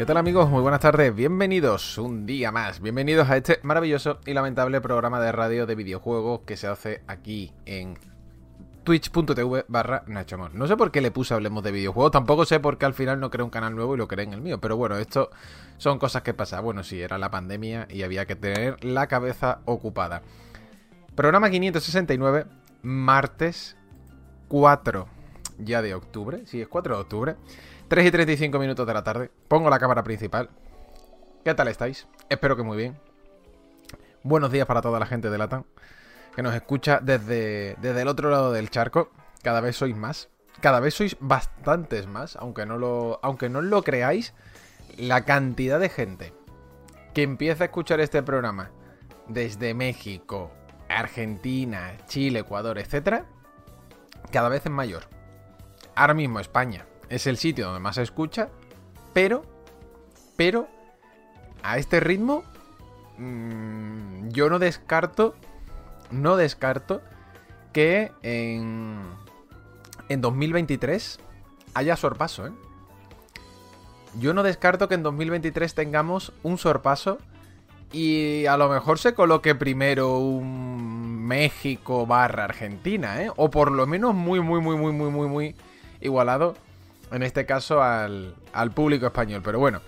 ¿Qué tal amigos? Muy buenas tardes, bienvenidos un día más, bienvenidos a este maravilloso y lamentable programa de radio de videojuegos que se hace aquí en twitch.tv barra Nachomon. No sé por qué le puse hablemos de videojuegos, tampoco sé por qué al final no creo un canal nuevo y lo creé en el mío, pero bueno, esto son cosas que pasan. Bueno, sí, era la pandemia y había que tener la cabeza ocupada. Programa 569, martes 4 ya de octubre, sí, es 4 de octubre. 3 y 35 minutos de la tarde. Pongo la cámara principal. ¿Qué tal estáis? Espero que muy bien. Buenos días para toda la gente de Latam que nos escucha desde, desde el otro lado del charco. Cada vez sois más. Cada vez sois bastantes más, aunque no lo, aunque no lo creáis. La cantidad de gente que empieza a escuchar este programa desde México, Argentina, Chile, Ecuador, etc., cada vez es mayor. Ahora mismo España es el sitio donde más se escucha, pero, pero, a este ritmo, mmm, yo no descarto, no descarto que en, en 2023 haya sorpaso, ¿eh? Yo no descarto que en 2023 tengamos un sorpaso y a lo mejor se coloque primero un México barra Argentina, ¿eh? O por lo menos muy, muy, muy, muy, muy, muy, muy igualado en este caso al, al, público español. Pero bueno,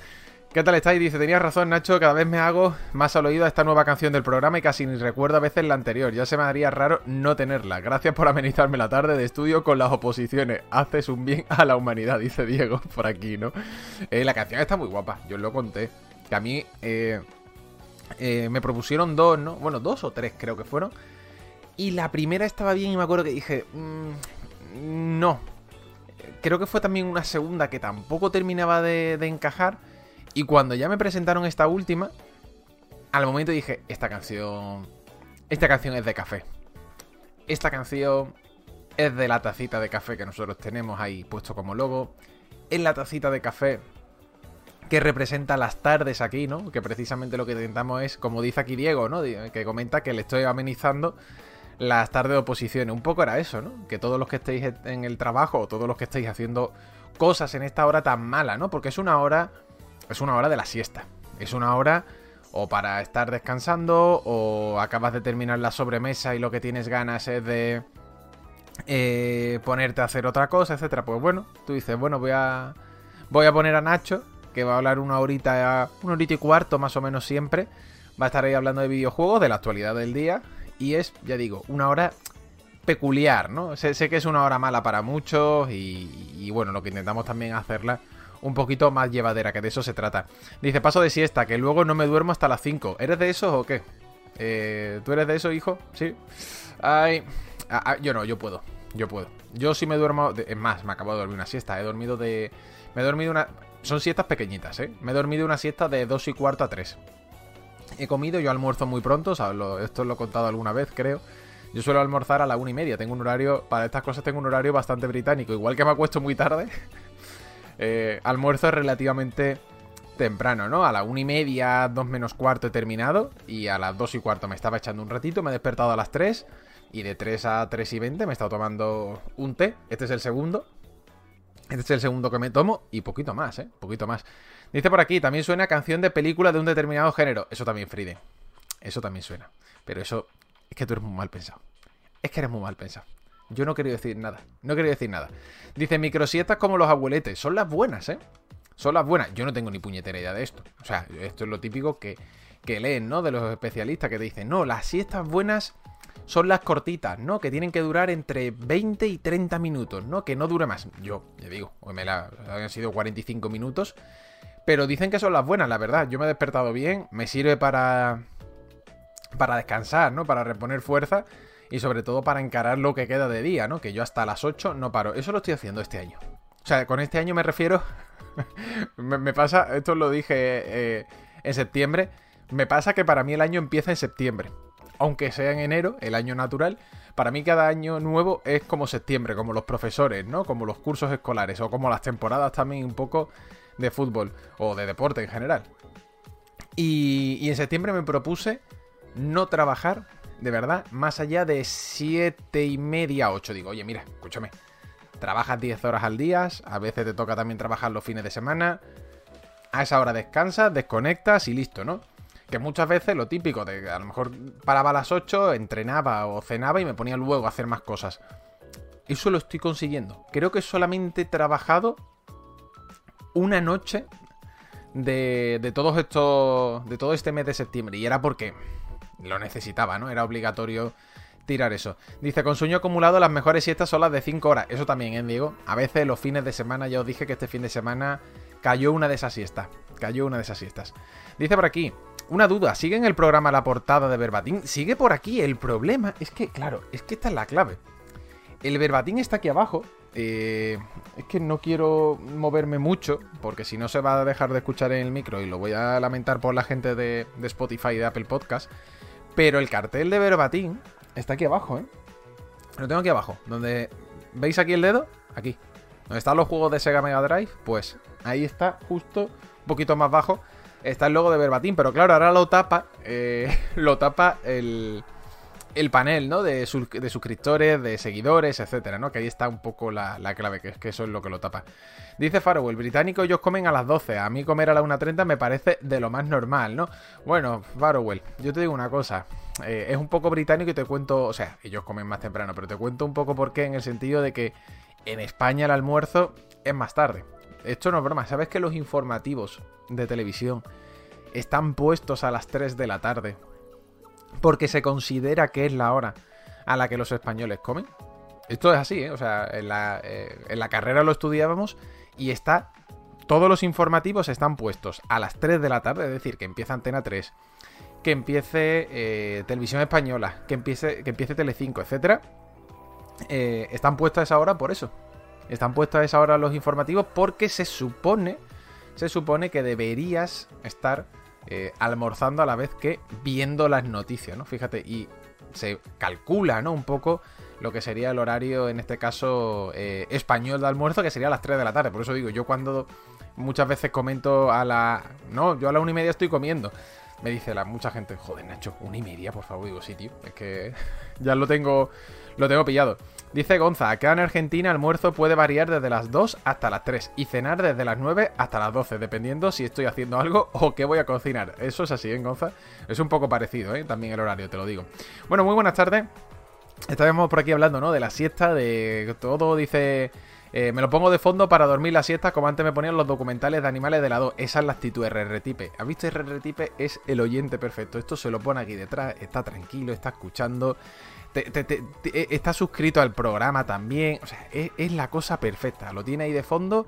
¿qué tal estáis? Dice, tenías razón Nacho, cada vez me hago más al oído a esta nueva canción del programa y casi ni recuerdo a veces la anterior. Ya se me haría raro no tenerla. Gracias por amenizarme la tarde de estudio con las oposiciones. Haces un bien a la humanidad, dice Diego por aquí, ¿no? Eh, la canción está muy guapa, yo os lo conté. Que a mí eh, eh, me propusieron dos, ¿no? Bueno, dos o tres creo que fueron. Y la primera estaba bien y me acuerdo que dije, mmm, no, creo que fue también una segunda que tampoco terminaba de, encajar. Y cuando ya me presentaron esta última, al momento dije, esta canción... Esta canción es de café. Esta canción es de la tacita de café que nosotros tenemos ahí puesto como logo. Es la tacita de café que representa las tardes aquí, ¿no? Que precisamente lo que intentamos es, como dice aquí Diego, ¿no? Que comenta que le estoy amenizando las tardes de oposiciones. Un poco era eso, ¿no? Que todos los que estéis en el trabajo o todos los que estéis haciendo cosas en esta hora tan mala, ¿no? Porque es una hora. Es una hora de la siesta. Es una hora o para estar descansando o acabas de terminar la sobremesa y lo que tienes ganas es de eh, ponerte a hacer otra cosa, etcétera. Pues bueno, tú dices, bueno, voy a voy a poner a Nacho que va a hablar una horita, una horita y cuarto más o menos siempre. Va a estar ahí hablando de videojuegos, de la actualidad del día y es, ya digo, una hora peculiar, ¿no? Sé, sé que es una hora mala para muchos y, bueno, lo que intentamos también hacerla un poquito más llevadera, que de eso se trata. Dice, paso de siesta, que luego no me duermo hasta las 5. ¿Eres de esos o qué? Eh, ¿Tú eres de eso, hijo? Sí. Ay, ah, ah, yo no, yo puedo. Yo puedo. Yo sí me duermo. De, es más, me acabo de dormir una siesta. He dormido de. Me he dormido una. Son siestas pequeñitas, ¿eh? Me he dormido una siesta de 2 y cuarto a 3 he comido, yo almuerzo muy pronto, o lo, esto lo he contado alguna vez, creo. Yo suelo almorzar a la una y media. Tengo un horario, para estas cosas tengo un horario bastante británico. Igual que me acuesto muy tarde, eh, almuerzo relativamente temprano, ¿no? A la una y media, dos menos cuarto he terminado. Y a las dos y cuarto me estaba echando un ratito. Me he despertado a las tres. Y de 3 a 3 y 20 me he estado tomando un té. Este es el segundo. Este es el segundo que me tomo. Y poquito más, ¿eh? Poquito más. Dice por aquí, también suena canción de película de un determinado género. Eso también, Fride. Eso también suena. Pero eso es que tú eres muy mal pensado. Es que eres muy mal pensado. Yo no quiero decir nada. No quiero decir nada. Dice, microsiestas como los abueletes. Son las buenas, ¿eh? Son las buenas. Yo no tengo ni puñetera idea de esto. O sea, esto es lo típico que, que leen, ¿no? De los especialistas que te dicen, no, las siestas buenas son las cortitas, ¿no? Que tienen que durar entre 20 y 30 minutos, ¿no? Que no dure más. Yo, ya digo, me la, han sido 45 minutos Pero dicen que son las buenas, la verdad. Yo me he despertado bien, me sirve para para descansar, ¿no? Para reponer fuerza y sobre todo para encarar lo que queda de día, ¿no? Que yo hasta las 8 no paro. Eso lo estoy haciendo este año. O sea, con este año me refiero... me, pasa, esto lo dije eh, en septiembre, me pasa que para mí el año empieza en septiembre. Aunque sea en enero, el año natural, para mí cada año nuevo es como septiembre, como los profesores, ¿no? Como los cursos escolares o como las temporadas también un poco de fútbol o de deporte en general. Y, en septiembre me propuse no trabajar, de verdad, más allá de 7 y media, 8. Digo, oye, mira, escúchame. Trabajas 10 horas al día, a veces te toca también trabajar los fines de semana. A esa hora descansas, desconectas y listo, ¿no? Que muchas veces lo típico de a lo mejor paraba a las 8, entrenaba o cenaba y me ponía luego a hacer más cosas. Eso lo estoy consiguiendo. Creo que solamente he trabajado una noche de, de todos estos. de todo este mes de septiembre. Y era porque lo necesitaba, ¿no? Era obligatorio tirar eso. Dice, con sueño acumulado las mejores siestas son las de 5 horas. Eso también, ¿eh, Diego? A veces los fines de semana, ya os dije que este fin de semana cayó una de esas siestas. Cayó una de esas siestas. Dice por aquí, una duda, ¿sigue en el programa la portada de Verbatim? Sigue por aquí, el problema es que, claro, es que esta es la clave. El Verbatim está aquí abajo. Eh, es que no quiero moverme mucho, porque si no se va a dejar de escuchar en el micro y lo voy a lamentar por la gente de, Spotify y de Apple Podcast. Pero el cartel de Verbatim está aquí abajo, ¿eh? Lo tengo aquí abajo. Donde. ¿Veis aquí el dedo? Aquí. Donde están los juegos de Sega Mega Drive. Pues ahí está, justo un poquito más bajo. Está el logo de Verbatim. Pero claro, ahora lo tapa. Eh, lo tapa el. El panel, ¿no? De, suscriptores, de seguidores, etcétera, ¿no? Que ahí está un poco la, la clave, que es que eso es lo que lo tapa. Dice Faro, el británico ellos comen a las 12. A mí comer a la 1.30 me parece de lo más normal, ¿no? Bueno, Farowell, yo te digo una cosa. Eh, es un poco británico y te cuento, o sea, ellos comen más temprano, pero te cuento un poco por qué en el sentido de que en España el almuerzo es más tarde. Esto no es broma, ¿sabes que los informativos de televisión están puestos a las 3 de la tarde? Porque se considera que es la hora a la que los españoles comen. Esto es así, ¿eh? O sea, en la, eh, en la carrera lo estudiábamos y está. Todos los informativos están puestos a las 3 de la tarde, es decir, que empieza Antena 3, que empiece eh, Televisión Española, que empiece, que empiece Telecinco, etc. Eh, están puestos a esa hora por eso. Están puestos a esa hora los informativos porque se supone, se supone que deberías estar eh, almorzando a la vez que viendo las noticias, ¿no? Fíjate, y se calcula, ¿no? Un poco lo que sería el horario, en este caso, eh, español de almuerzo, que sería a las 3 de la tarde. Por eso digo, yo cuando muchas veces comento a la... No, yo a la una y media estoy comiendo. Me dice la mucha gente, joder, Nacho, una y media, por favor. Digo, sí, tío, es que ya lo tengo, lo tengo pillado. Dice Gonza, acá en Argentina almuerzo puede variar desde las 2 hasta las 3 y cenar desde las 9 hasta las 12, dependiendo si estoy haciendo algo o qué voy a cocinar. Eso es así, ¿eh, Gonza? Es un poco parecido, ¿eh? También el horario, te lo digo. Bueno, muy buenas tardes. Estábamos por aquí hablando, ¿no? De la siesta, de todo, dice... Eh, me lo pongo de fondo para dormir la siesta, como antes me ponían los documentales de animales de la 2. Esa es la actitud RR-Tipe. ¿Has visto RR-Tipe? Es el oyente perfecto. Esto se lo pone aquí detrás, está tranquilo, está escuchando, eh, está suscrito al programa también. O sea, es, la cosa perfecta. Lo tiene ahí de fondo,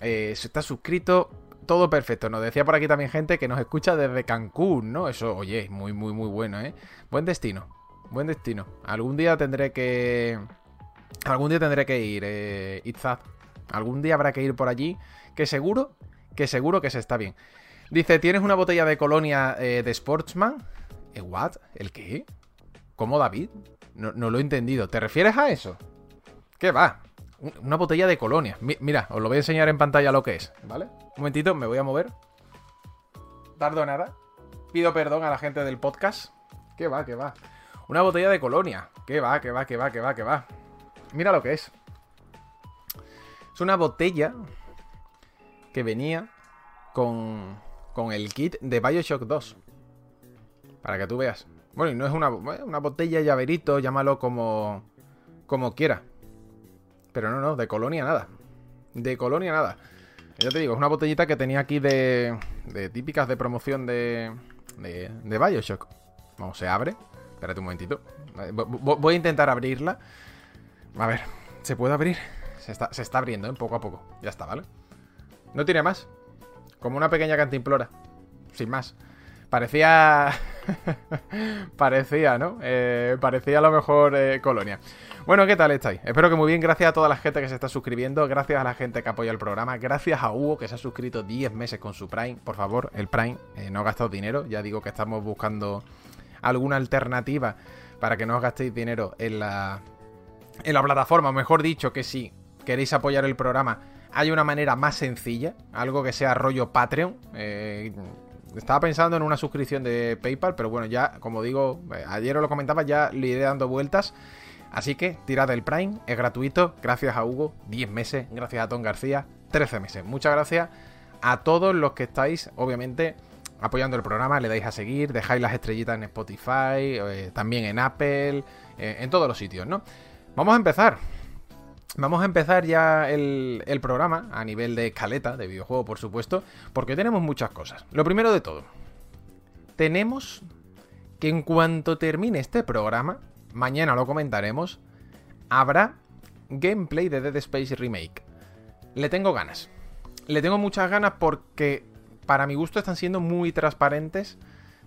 eh, está suscrito, todo perfecto. Nos decía por aquí también gente que nos escucha desde Cancún, ¿no? Eso, oye, muy, muy, muy bueno, ¿eh? Buen destino buen destino. Algún día tendré que... Algún día tendré que ir, eh, Itzad. Algún día habrá que ir por allí, que seguro, que seguro que se está bien. Dice, ¿tienes una botella de colonia eh, de Sportsman? ¿Eh, ¿What? ¿El qué? ¿Cómo, David? No, no, lo he entendido. ¿Te refieres a eso? ¿Qué va? Una botella de colonia. mira, os lo voy a enseñar en pantalla lo que es, ¿vale? Un momentito, me voy a mover. Tardo nada. Pido perdón a la gente del podcast. ¿Qué va, qué va? Una botella de colonia. Que va, que va, que va, que va, que va. Mira lo que es. Es una botella que venía con, con el kit de Bioshock 2. Para que tú veas. Bueno, y no es una, una botella llaverito, llámalo como, como quiera. Pero no, no, de colonia nada. De colonia nada. Ya te digo, es una botellita que tenía aquí de, de típicas de promoción de, de, de Bioshock. Vamos, se abre. Espérate un momentito. Voy a intentar abrirla. A ver, ¿se puede abrir? Se está, abriendo, ¿eh? Poco a poco. Ya está, ¿vale? No tiene más. como una pequeña cantimplora, sin más. Parecía. parecía, ¿no? Eh, parecía a lo mejor eh, Colonia. Bueno, ¿qué tal estáis? Espero que muy bien. Gracias a toda la gente que se está suscribiendo. Gracias a la gente que apoya el programa. Gracias a Hugo que se ha suscrito 10 meses con su Prime. Por favor, el Prime. Eh, no gastado dinero. Ya digo que estamos buscando alguna alternativa para que no os gastéis dinero en la, en la plataforma. Mejor dicho, que si queréis apoyar el programa, hay una manera más sencilla. Algo que sea rollo Patreon. Eh, estaba pensando en una suscripción de PayPal, pero bueno, ya, como digo, eh, ayer os lo comentaba, ya le iré dando vueltas. Así que tirad el Prime, es gratuito, gracias a Hugo, 10 meses, gracias a Tom García, 13 meses. Muchas gracias a todos los que estáis, obviamente, apoyando el programa, le dais a seguir, dejáis las estrellitas en Spotify, eh, también en Apple, eh, en todos los sitios, ¿no? Vamos a empezar. Vamos a empezar ya el, programa a nivel de escaleta, de videojuego, por supuesto, porque tenemos muchas cosas. Lo primero de todo, tenemos que en cuanto termine este programa, mañana lo comentaremos, habrá gameplay de Dead Space Remake. Le tengo ganas. Le tengo muchas ganas porque para mi gusto están siendo muy transparentes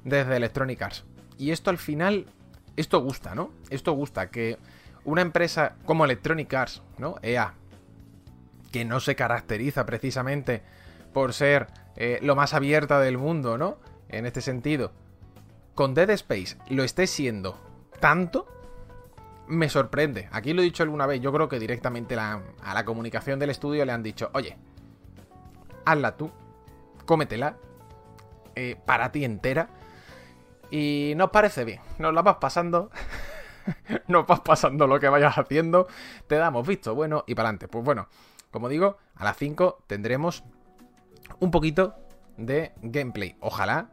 desde Electronic Arts. Y esto al final, esto gusta, ¿no? Esto gusta, que una empresa como Electronic Arts, ¿no? EA, que no se caracteriza precisamente por ser eh, lo más abierta del mundo, ¿no? En este sentido, con Dead Space lo esté siendo tanto, me sorprende. Aquí lo he dicho alguna vez, yo creo que directamente a la comunicación del estudio le han dicho, oye, hazla tú, cómetela, eh, para ti entera, y nos parece bien, nos la vas pasando, nos vas pasando lo que vayas haciendo, te damos visto, bueno, y para adelante. Pues bueno, como digo, a las 5 tendremos un poquito de gameplay. Ojalá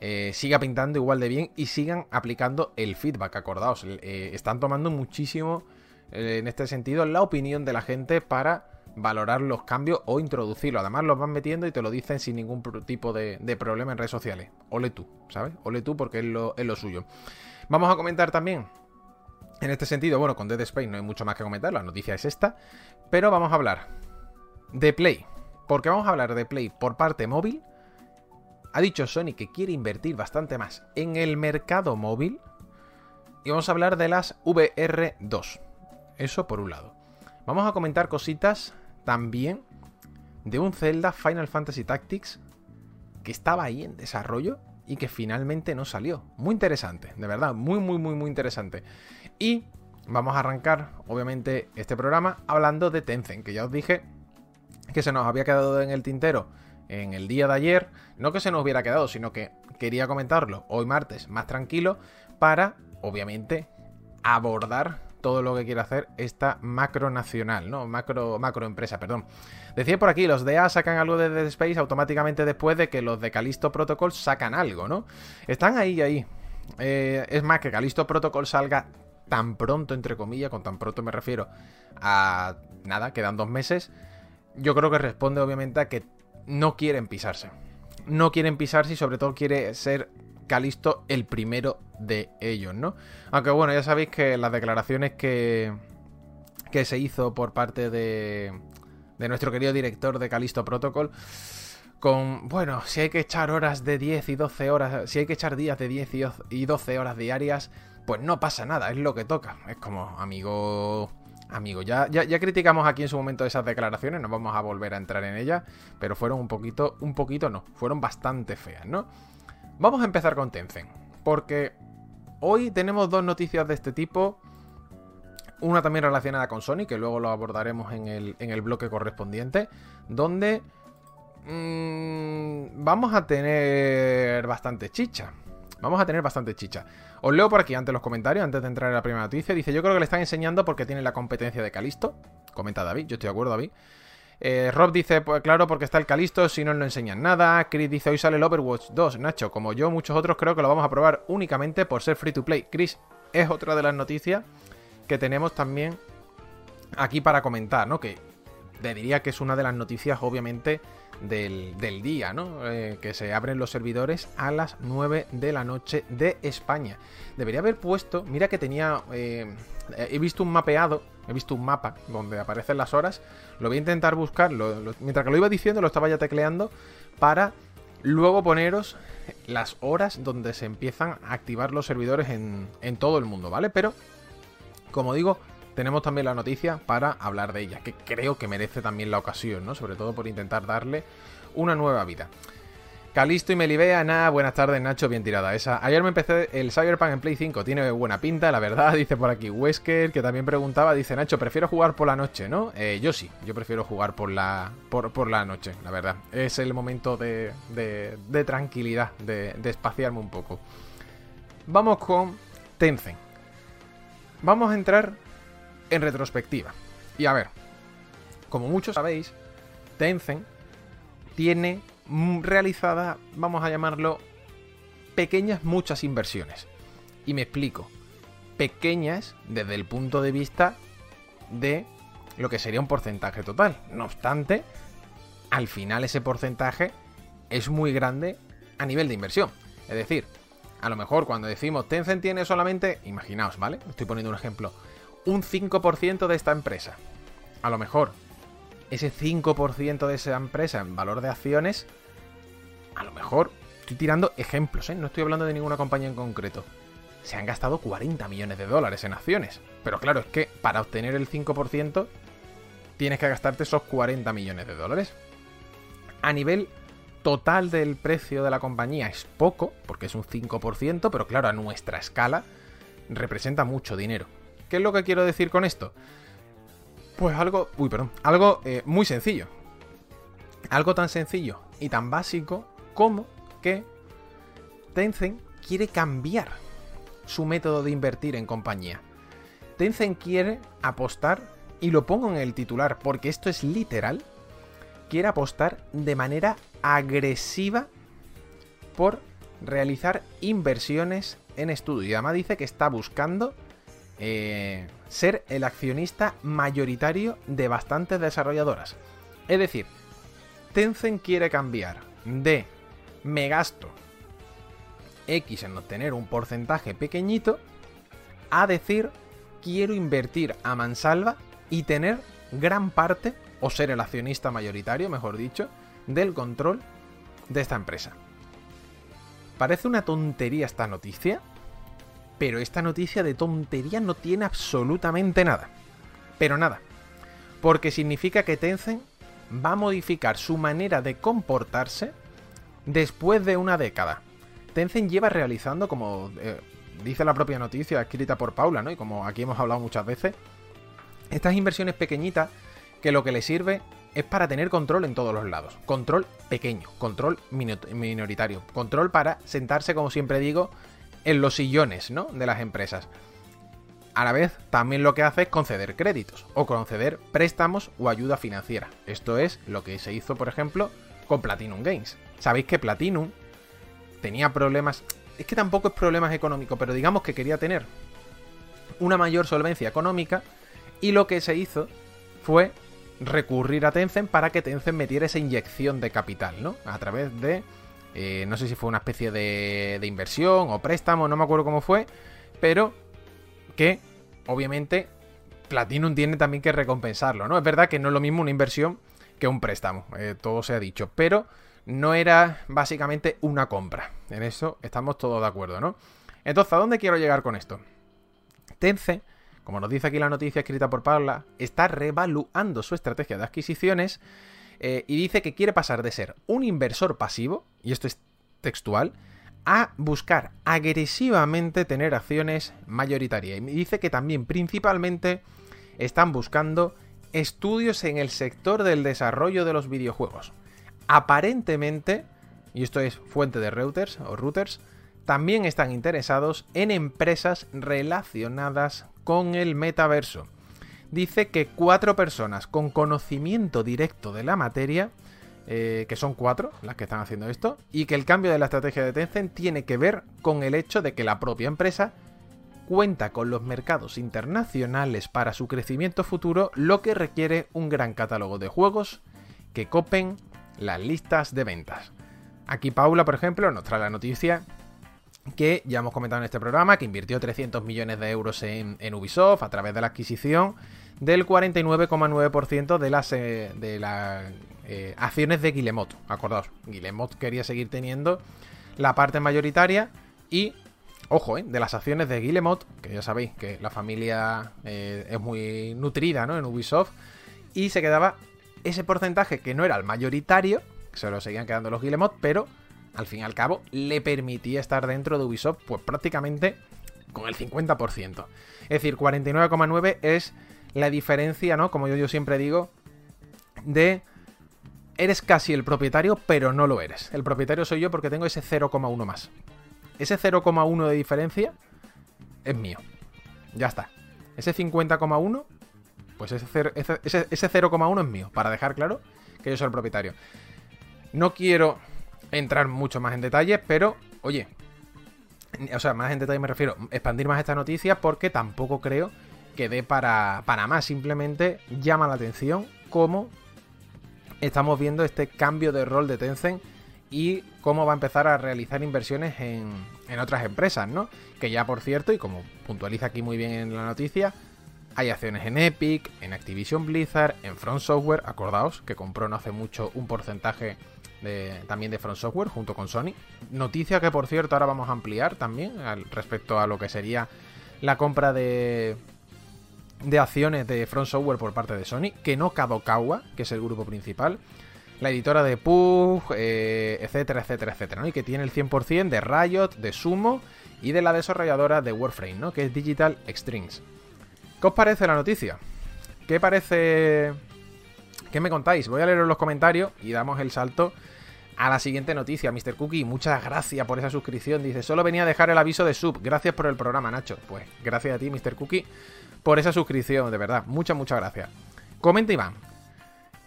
eh, siga pintando igual de bien y sigan aplicando el feedback. Acordaos, eh, están tomando muchísimo eh, en este sentido la opinión de la gente para valorar los cambios o introducirlo. Además, los van metiendo y te lo dicen sin ningún tipo de, de problema en redes sociales. Ole tú, ¿sabes? Ole tú porque es lo, es lo suyo. Vamos a comentar también en este sentido, bueno, con Dead Space no hay mucho más que comentar, la noticia es esta, pero vamos a hablar de Play, porque vamos a hablar de Play por parte móvil. Ha dicho Sony que quiere invertir bastante más en el mercado móvil y vamos a hablar de las VR2. Eso por un lado. Vamos a comentar cositas también de un Zelda Final Fantasy Tactics que estaba ahí en desarrollo y que finalmente no salió. Muy interesante, de verdad, muy, muy, muy, muy interesante. Y vamos a arrancar, obviamente, este programa hablando de Tencent, que ya os dije que se nos había quedado en el tintero en el día de ayer. No que se nos hubiera quedado, sino que quería comentarlo hoy martes más tranquilo para, obviamente, abordar todo lo que quiere hacer esta macro nacional, ¿no? Macro, macro empresa, perdón. Decía por aquí, los DA sacan algo de Dead Space automáticamente después de que los de Callisto Protocol sacan algo, ¿no? Están ahí, ahí. Eh, es más, que Callisto Protocol salga tan pronto, entre comillas, con tan pronto me refiero a nada, quedan dos meses. Yo creo que responde obviamente a que no quieren pisarse. No quieren pisarse y sobre todo quiere ser Calisto el primero de ellos, ¿no? Aunque bueno, ya sabéis que las declaraciones que, que se hizo por parte de, de nuestro querido director de Calisto Protocol, con, bueno, si hay que echar horas de 10 y 12 horas, si hay que echar días de 10 y 12 horas diarias, pues no pasa nada, es lo que toca. Es como, amigo, amigo, ya, ya, ya, criticamos aquí en su momento esas declaraciones, no vamos a volver a entrar en ellas, pero fueron un poquito, un poquito no, fueron bastante feas, ¿no? Vamos a empezar con Tencent, porque hoy tenemos dos noticias de este tipo. Una también relacionada con Sony, que luego lo abordaremos en el, en el bloque correspondiente, donde mmm, vamos a tener bastante chicha. Vamos a tener bastante chicha. Os leo por aquí antes los comentarios, antes de entrar en la primera noticia. Dice, yo creo que le están enseñando porque tiene la competencia de Calisto. Comenta David, yo estoy de acuerdo, David. Eh, Rob dice, pues claro, porque está el Calisto, si no, no enseñan nada. Chris dice, hoy sale el Overwatch 2. Nacho, como yo, muchos otros creo que lo vamos a probar únicamente por ser free to play. Chris, es otra de las noticias que tenemos también aquí para comentar, ¿no? Que te diría que es una de las noticias, obviamente, del, día, ¿no? Eh, que se abren los servidores a las 9 de la noche de España. Debería haber puesto, mira que tenía, eh, he visto un mapeado, he visto un mapa donde aparecen las horas, lo voy a intentar buscar, mientras que lo iba diciendo lo estaba ya tecleando para luego poneros las horas donde se empiezan a activar los servidores en, en todo el mundo, ¿vale? Pero, como digo, tenemos también la noticia para hablar de ella, que creo que merece también la ocasión, ¿no? Sobre todo por intentar darle una nueva vida. Calisto y Melibea, nada, buenas tardes Nacho, bien tirada esa. Ayer me empecé el Cyberpunk en Play 5, tiene buena pinta, la verdad, dice por aquí Wesker, que también preguntaba, dice Nacho, prefiero jugar por la noche, ¿no? Eh, yo sí, yo prefiero jugar por la, por, la noche, la verdad. Es el momento de, de, tranquilidad, de, de espaciarme un poco. Vamos con Tencent. Vamos a entrar en retrospectiva. Y a ver, como muchos sabéis, Tencent tiene realizada, vamos a llamarlo, pequeñas muchas inversiones. Y me explico. Pequeñas desde el punto de vista de lo que sería un porcentaje total. No obstante, al final ese porcentaje es muy grande a nivel de inversión. Es decir, a lo mejor cuando decimos Tencent tiene solamente, imaginaos, ¿vale? Estoy poniendo un ejemplo, un 5% de esta empresa. A lo mejor ese 5% de esa empresa en valor de acciones, a lo mejor, estoy tirando ejemplos, ¿eh? no estoy hablando de ninguna compañía en concreto. Se han gastado 40 millones de dólares en acciones. Pero claro, es que para obtener el 5% tienes que gastarte esos 40 millones de dólares. A nivel total del precio de la compañía es poco, porque es un 5%, pero claro, a nuestra escala representa mucho dinero. ¿Qué es lo que quiero decir con esto? Pues algo, uy, perdón, algo eh, muy sencillo. Algo tan sencillo y tan básico como que Tencent quiere cambiar su método de invertir en compañía. Tencent quiere apostar, y lo pongo en el titular porque esto es literal, quiere apostar de manera agresiva por realizar inversiones en estudio. Y además dice que está buscando eh, ser el accionista mayoritario de bastantes desarrolladoras. Es decir, Tencent quiere cambiar de me gasto X en obtener un porcentaje pequeñito a decir quiero invertir a mansalva y tener gran parte, o ser el accionista mayoritario, mejor dicho, del control de esta empresa. Parece una tontería esta noticia, pero esta noticia de tontería no tiene absolutamente nada. Pero nada. Porque significa que Tencent va a modificar su manera de comportarse después de una década. Tencent lleva realizando, como eh, dice la propia noticia escrita por Paula, ¿no? Y como aquí hemos hablado muchas veces, estas inversiones pequeñitas que lo que le sirve es para tener control en todos los lados. Control pequeño, control minoritario, control para sentarse, como siempre digo, en los sillones, ¿no? De las empresas. A la vez, también lo que hace es conceder créditos o conceder préstamos o ayuda financiera. Esto es lo que se hizo, por ejemplo, con Platinum Games. Sabéis que Platinum tenía problemas, es que tampoco es problemas económicos, pero digamos que quería tener una mayor solvencia económica y lo que se hizo fue recurrir a Tencent para que Tencent metiera esa inyección de capital, ¿no? A través de eh, no sé si fue una especie de, inversión o préstamo, no me acuerdo cómo fue, pero que obviamente Platinum tiene también que recompensarlo, ¿no? Es verdad que no es lo mismo una inversión que un préstamo, eh, todo se ha dicho, pero no era básicamente una compra. En eso estamos todos de acuerdo, ¿no? Entonces, ¿a dónde quiero llegar con esto? Tencent, como nos dice aquí la noticia escrita por Paula, está revaluando su estrategia de adquisiciones eh, y dice que quiere pasar de ser un inversor pasivo, y esto es textual, a buscar agresivamente tener acciones mayoritarias. Y dice que también principalmente están buscando estudios en el sector del desarrollo de los videojuegos. Aparentemente, y esto es fuente de Reuters o Reuters, también están interesados en empresas relacionadas con el metaverso dice que cuatro personas con conocimiento directo de la materia, eh, que son cuatro las que están haciendo esto, y que el cambio de la estrategia de Tencent tiene que ver con el hecho de que la propia empresa cuenta con los mercados internacionales para su crecimiento futuro, lo que requiere un gran catálogo de juegos que copen las listas de ventas. Aquí Paula, por ejemplo, nos trae la noticia que ya hemos comentado en este programa, que invirtió 300 millones de euros en, Ubisoft a través de la adquisición del 49,9% de las, eh, de las eh, acciones de Guillemot. Acordaos, Guillemot quería seguir teniendo la parte mayoritaria y, ojo, eh, de las acciones de Guillemot, que ya sabéis que la familia es muy nutrida ¿no? en Ubisoft, y se quedaba ese porcentaje que no era el mayoritario, se lo seguían quedando los Guillemot, pero al fin y al cabo, le permitía estar dentro de Ubisoft, pues prácticamente con el 50%. Es decir, 49,9 es la diferencia, ¿no? Como yo, yo siempre digo, de eres casi el propietario, pero no lo eres. El propietario soy yo porque tengo ese 0,1 más. Ese 0,1 de diferencia es mío. Ya está. Ese 50,1, pues ese 0,1 es mío. Para dejar claro que yo soy el propietario. No quiero entrar mucho más en detalle, pero oye, o sea, más en detalle me refiero, expandir más esta noticia porque tampoco creo que dé para, para más, simplemente llama la atención cómo estamos viendo este cambio de rol de Tencent y cómo va a empezar a realizar inversiones en, en otras empresas, ¿no? Que ya por cierto, y como puntualiza aquí muy bien en la noticia, hay acciones en Epic, en Activision Blizzard, en Front Software, acordaos que compró no hace mucho un porcentaje también de Front Software junto con Sony. Noticia que por cierto ahora vamos a ampliar también respecto a lo que sería la compra de, de acciones de Front Software por parte de Sony, que no Kadokawa, que es el grupo principal, la editora de Pug, eh, etcétera, etcétera, etcétera, y que tiene el 100% de Riot, de Sumo y de la desarrolladora de Warframe, ¿no? que es Digital Extremes. ¿Qué os parece la noticia? ¿Qué parece... ¿Qué me contáis? Voy a leer los comentarios y damos el salto a la siguiente noticia, Mr. Cookie. Muchas gracias por esa suscripción. Dice, solo venía a dejar el aviso de sub. Gracias por el programa, Nacho. Pues gracias a ti, Mr. Cookie, por esa suscripción, de verdad. Muchas, muchas gracias. Comenta Iván.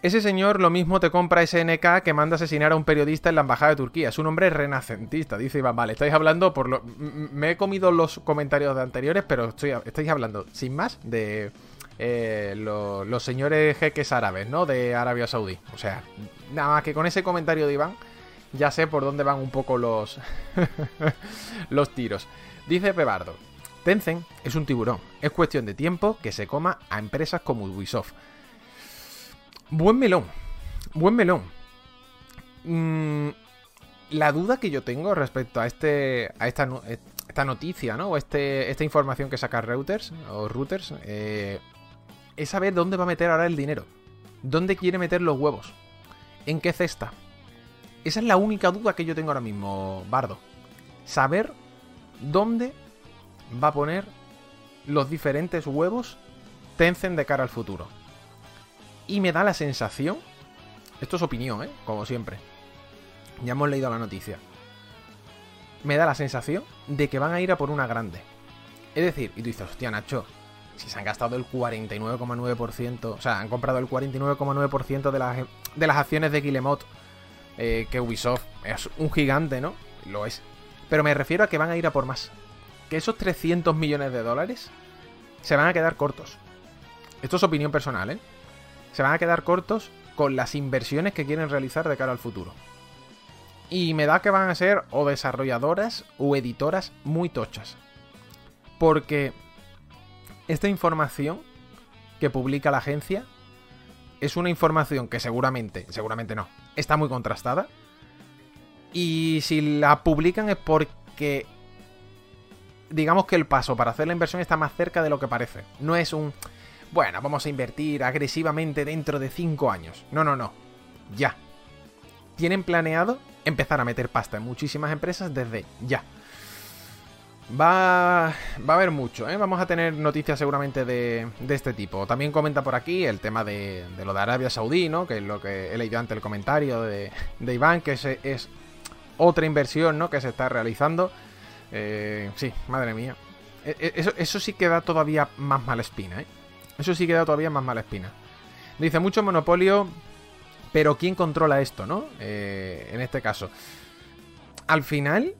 Ese señor lo mismo te compra SNK que manda asesinar a un periodista en la embajada de Turquía. Es un hombre renacentista, dice Iván. Vale, estáis hablando por lo. Me he comido los comentarios de anteriores, pero estoy, estáis hablando, sin más, de eh, los señores jeques árabes, ¿no? De Arabia Saudí. O sea, nada más que con ese comentario de Iván, ya sé por dónde van un poco los, los tiros. Dice Pebardo, Tencent es un tiburón. Es cuestión de tiempo que se coma a empresas como Ubisoft. Buen melón. Buen melón. Mm, la duda que yo tengo respecto a este a esta, esta noticia, ¿no? O este, esta información que saca Reuters o Reuters eh, es saber dónde va a meter ahora el dinero. ¿Dónde quiere meter los huevos? ¿En qué cesta? Esa es la única duda que yo tengo ahora mismo, Bardo. Saber dónde va a poner los diferentes huevos Tencent de cara al futuro. Y me da la sensación, esto es opinión, ¿eh? Como siempre. Ya hemos leído la noticia. Me da la sensación de que van a ir a por una grande. Es decir, y tú dices, hostia, Nacho, si se han gastado el 49,9%, o sea, han comprado el 49,9% de las, de las acciones de Guillemot, eh, que Ubisoft es un gigante, ¿no? Lo es. Pero me refiero a que van a ir a por más. Que esos 300 millones de dólares se van a quedar cortos. Esto es opinión personal, ¿eh? Se van a quedar cortos con las inversiones que quieren realizar de cara al futuro. Y me da que van a ser o desarrolladoras o editoras muy tochas. Porque esta información que publica la agencia es una información que seguramente, seguramente no, está muy contrastada. Y si la publican es porque digamos que el paso para hacer la inversión está más cerca de lo que parece. No es un, bueno, vamos a invertir agresivamente dentro de 5 años. No, no, no. Ya. Tienen planeado empezar a meter pasta en muchísimas empresas desde ya. Va, va a haber mucho, ¿eh? Vamos a tener noticias seguramente de, este tipo. También comenta por aquí el tema de, lo de Arabia Saudí, ¿no? Que es lo que he leído antes el comentario de, Iván, que es, es, otra inversión, ¿no? Que se está realizando. Eh, sí, madre mía. E, e, eso, sí que da todavía más mala espina, ¿eh? Eso sí que da todavía más mala espina. Dice, mucho monopolio, pero ¿quién controla esto, no? Eh, en este caso. Al final,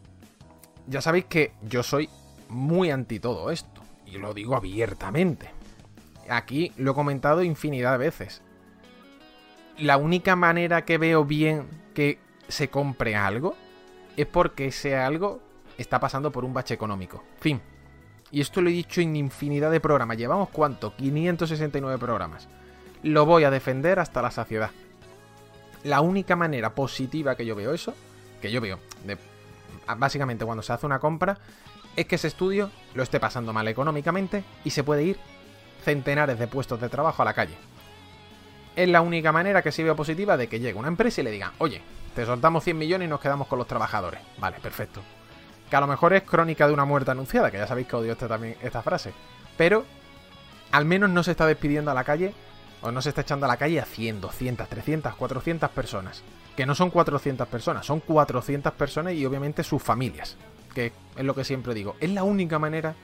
ya sabéis que yo soy muy anti todo esto. y lo digo abiertamente. Aquí lo he comentado infinidad de veces. La única manera que veo bien que se compre algo es porque ese algo está pasando por un bache económico. Fin. Y esto lo he dicho en infinidad de programas. Llevamos cuánto? 569 programas. Lo voy a defender hasta la saciedad. La única manera positiva que yo veo eso, que yo veo, básicamente cuando se hace una compra, es que ese estudio lo esté pasando mal económicamente y se puede ir centenares de puestos de trabajo a la calle. Es la única manera que se veo positiva de que llegue una empresa y le digan, oye, te soltamos 100 millones y nos quedamos con los trabajadores. Vale, perfecto. Que a lo mejor es crónica de una muerte anunciada, que ya sabéis que odio esta, también, esta frase. Pero al menos no se está despidiendo a la calle, o no se está echando a la calle a 100, 200, 300, 400 personas. Que no son 400 personas, son 400 personas y obviamente sus familias. Que es lo que siempre digo. Es la única manera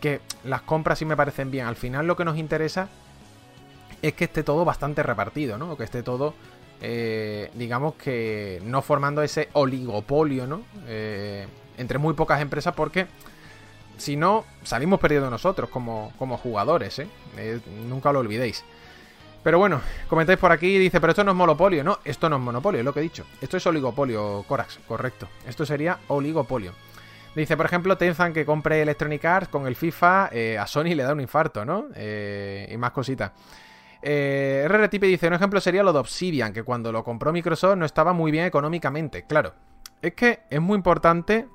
que las compras sí me parecen bien. Al final lo que nos interesa es que esté todo bastante repartido, ¿no? Que esté todo eh, digamos que no formando ese oligopolio, ¿no? Eh, entre muy pocas empresas porque si no, salimos perdiendo nosotros como, como jugadores, ¿eh? Nunca lo olvidéis. Pero bueno, comentáis por aquí, dice, pero esto no es monopolio. No, esto no es monopolio, es lo que he dicho. Esto es oligopolio, Corax, correcto. Esto sería oligopolio. Dice, por ejemplo, Tenzan que compre Electronic Arts con el FIFA, a Sony le da un infarto, ¿no? y más cositas. Eh, RRTP dice, un ejemplo sería lo de Obsidian, que cuando lo compró Microsoft no estaba muy bien económicamente. Claro, es que es muy importante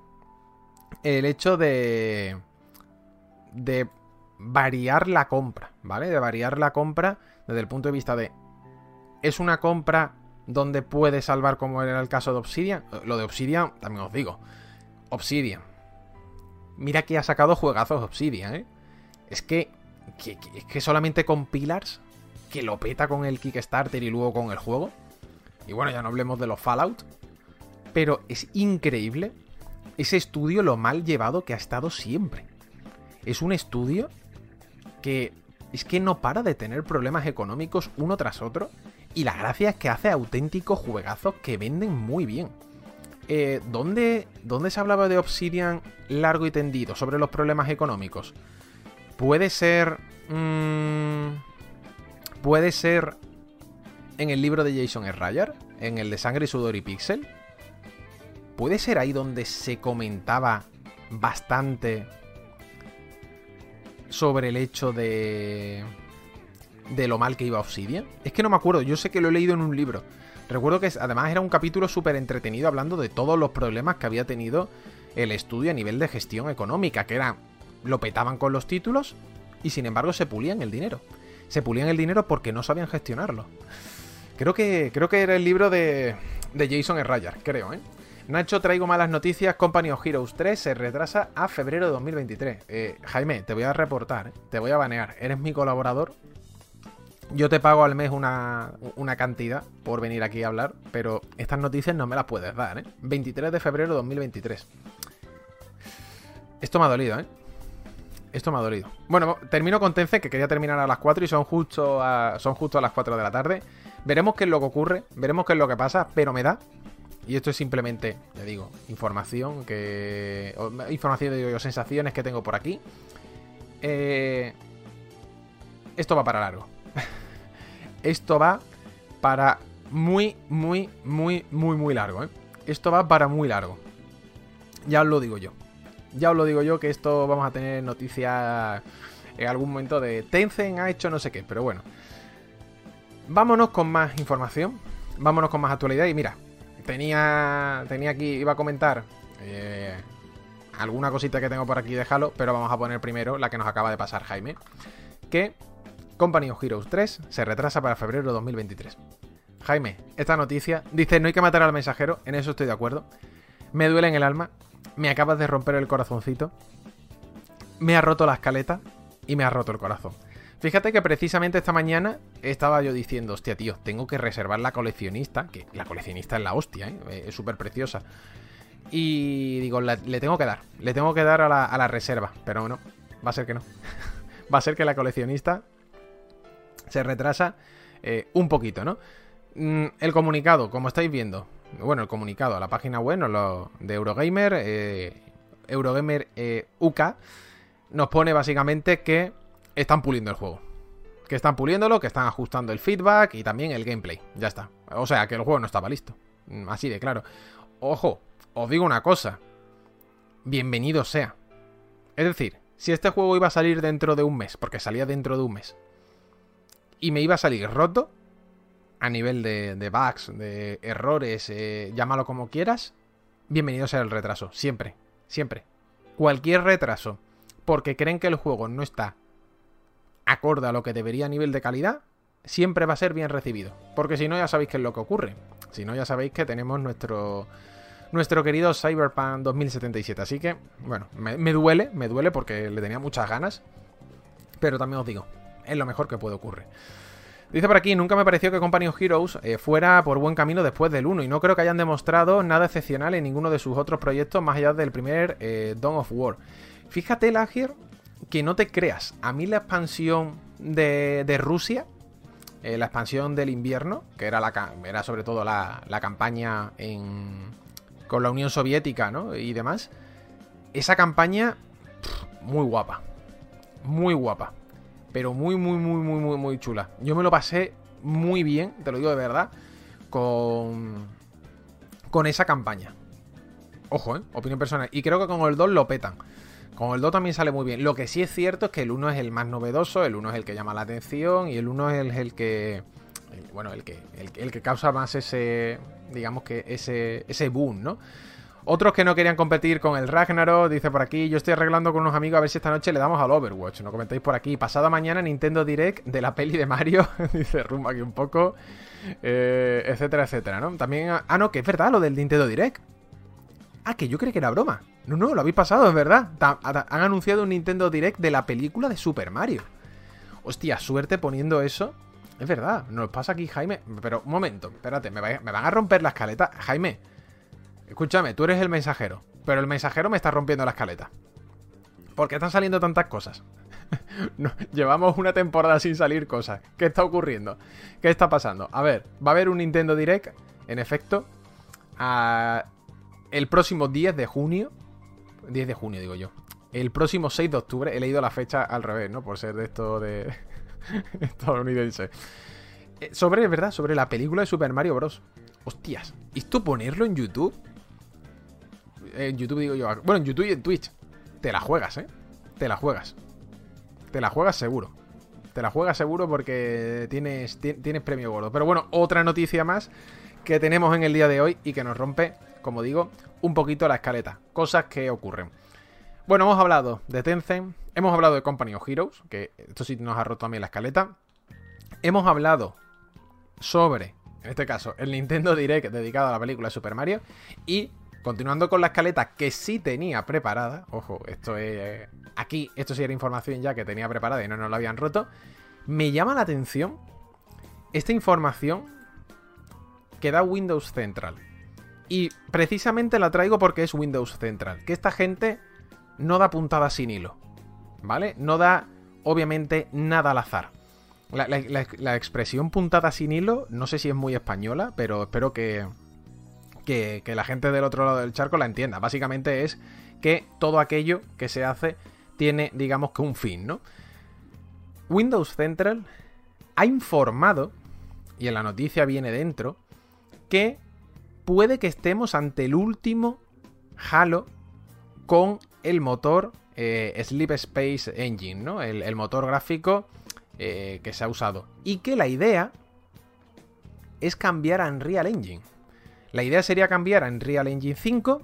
el hecho de... de variar la compra, ¿vale? De variar la compra desde el punto de vista de... ¿Es una compra donde puede salvar como era el caso de Obsidian? Lo de Obsidian, también os digo. Obsidian. Mira que ha sacado juegazos Obsidian, ¿eh? Es que, que, es que solamente con Pillars que lo peta con el Kickstarter y luego con el juego. Y bueno, ya no hablemos de los Fallout. Pero es increíble ese estudio lo mal llevado que ha estado siempre. Es un estudio que es que no para de tener problemas económicos uno tras otro. Y la gracia es que hace auténticos juegazos que venden muy bien. Eh, ¿dónde, ¿Dónde se hablaba de Obsidian largo y tendido sobre los problemas económicos? Puede ser... Mmm, Puede ser en el libro de Jason Schreier, en el de Sangre, Sudor y Pixel. Puede ser ahí donde se comentaba bastante sobre el hecho de de lo mal que iba Obsidian. Es que no me acuerdo, yo sé que lo he leído en un libro. Recuerdo que además era un capítulo súper entretenido hablando de todos los problemas que había tenido el estudio a nivel de gestión económica, que era lo petaban con los títulos y sin embargo se pulían el dinero se pulían el dinero porque no sabían gestionarlo. Creo que, creo que era el libro de, de Jason Rayar, creo, ¿eh? Nacho, traigo malas noticias. Company of Heroes 3 se retrasa a febrero de 2023. Eh, Jaime, te voy a reportar, ¿eh? te voy a banear. Eres mi colaborador. Yo te pago al mes una, una, cantidad por venir aquí a hablar, pero estas noticias no me las puedes dar, ¿eh? 23 de febrero de 2023. Esto me ha dolido, ¿eh? Esto me ha dolido. Bueno, termino con Tencent, que quería terminar a las 4 y son justo son justo a las 4 de la tarde. Veremos qué es lo que ocurre, veremos qué es lo que pasa, pero me da. Y esto es simplemente, ya digo, información que. información de sensaciones que tengo por aquí. Eh, esto va para largo. esto va para muy, muy, muy, muy, muy largo. ¿eh? Esto va para muy largo. Ya os lo digo yo. Ya os lo digo yo que esto vamos a tener noticias en algún momento de Tencent ha hecho no sé qué, pero bueno. Vámonos con más información, vámonos con más actualidad y mira, tenía, tenía aquí, iba a comentar eh, alguna cosita que tengo por aquí de Halo, pero vamos a poner primero la que nos acaba de pasar Jaime, que Company of Heroes 3 se retrasa para febrero de 2023. Jaime, esta noticia dice no hay que matar al mensajero, en eso estoy de acuerdo. Me duele en el alma me acabas de romper el corazoncito, me ha roto la escaleta y me ha roto el corazón. Fíjate que precisamente esta mañana estaba yo diciendo, hostia, tío, tengo que reservar la coleccionista, que la coleccionista es la hostia, ¿eh? es súper preciosa. Y digo, le tengo que dar, le tengo que dar a la, reserva, pero no, va a ser que no. va a ser que la coleccionista se retrasa eh, un poquito, ¿no? Mm, el comunicado, como estáis viendo, bueno, el comunicado a la página web de Eurogamer, eh, Eurogamer UK, nos pone básicamente que están puliendo el juego. Que están puliéndolo, que están ajustando el feedback y también el gameplay. Ya está. O sea, que el juego no estaba listo. Mm, así de claro. Ojo, os digo una cosa. Bienvenido sea. Es decir, si este juego iba a salir dentro de un mes, porque salía dentro de un mes, y me iba a salir roto, a nivel de, bugs, de errores, eh, llámalo como quieras, bienvenido sea el retraso. Siempre, siempre. Cualquier retraso, porque creen que el juego no está acorde a lo que debería a nivel de calidad, siempre va a ser bien recibido. Porque si no, ya sabéis qué es lo que ocurre. Si no, ya sabéis que tenemos nuestro nuestro querido Cyberpunk 2077. Así que, bueno, me, duele, me duele porque le tenía muchas ganas. Pero también os digo, es lo mejor que puede ocurrir. Dice por aquí, nunca me pareció que Company of Heroes eh, fuera por buen camino después del 1 y no creo que hayan demostrado nada excepcional en ninguno de sus otros proyectos más allá del primer eh, Dawn of War. Fíjate, Lagier, que no te creas, a mí la expansión de, Rusia, eh, la expansión del invierno, que era, la, era sobre todo la, la campaña en, con la Unión Soviética, ¿no? Y demás. Esa campaña, muy guapa. Muy guapa. Pero muy, muy, muy, muy, muy, muy chula. Yo me lo pasé muy bien, te lo digo de verdad, con, con esa campaña. Ojo, ¿eh? Opinión personal. Y creo que con el 2 lo petan. Con el 2 también sale muy bien. Lo que sí es cierto es que el 1 es el más novedoso, el 1 es el que llama la atención y el 1 es el, que... bueno, el que, el que causa más ese, digamos que ese, ese boom, ¿no? Otros que no querían competir con el Ragnarok, dice por aquí, yo estoy arreglando con unos amigos a ver si esta noche le damos al Overwatch. No comentáis por aquí. Pasado mañana Nintendo Direct de la peli de Mario, dice Rumba aquí un poco, eh, etcétera, etcétera, ¿no? También, ah, no, que es verdad lo del Nintendo Direct. Ah, que yo creí que era broma. No, no, lo habéis pasado, es verdad. Han anunciado un Nintendo Direct de la película de Super Mario. Hostia, suerte poniendo eso es verdad, nos pasa aquí, Jaime. Pero un momento, espérate, me, van a romper la escaleta. Jaime, escúchame, tú eres el mensajero. Pero el mensajero me está rompiendo la escaleta. ¿Por qué están saliendo tantas cosas? llevamos una temporada sin salir cosas. ¿Qué está ocurriendo? ¿Qué está pasando? A ver, va a haber un Nintendo Direct, en efecto, el próximo 10 de junio. 10 de junio, digo yo. El próximo 6 de octubre. He leído la fecha al revés, ¿no? Por ser de esto de. estadounidense. Eh, sobre, ¿verdad? Sobre la película de Super Mario Bros. Hostias, ¿esto ponerlo en YouTube? En YouTube digo yo. Bueno, en YouTube y en Twitch. Te la juegas, ¿eh? Te la juegas. Te la juegas seguro. Te la juegas seguro porque tienes, tienes premio gordo. Pero bueno, otra noticia más que tenemos en el día de hoy y que nos rompe, como digo, un poquito la escaleta. Cosas que ocurren. Bueno, hemos hablado de Tencent, hemos hablado de Company of Heroes, que esto sí nos ha roto mí la escaleta. Hemos hablado sobre, en este caso, el Nintendo Direct dedicado a la película Super Mario. Y continuando con la escaleta que sí tenía preparada, ojo, esto es. Aquí, esto sí era información ya que tenía preparada y no nos lo habían roto. Me llama la atención esta información que da Windows Central. Y precisamente la traigo porque es Windows Central. Que esta gente no da puntada sin hilo. ¿Vale? No da, obviamente, nada al azar. La, expresión puntada sin hilo, no sé si es muy española, pero espero que, que, que la gente del otro lado del charco la entienda. Básicamente es que todo aquello que se hace tiene, digamos que un fin, ¿no? Windows Central ha informado, y en la noticia viene dentro, que puede que estemos ante el último Halo con el motor eh, Sleep Space Engine, ¿no? El, motor gráfico eh, que se ha usado. Y que la idea es cambiar a Unreal Engine. La idea sería cambiar a Unreal Engine 5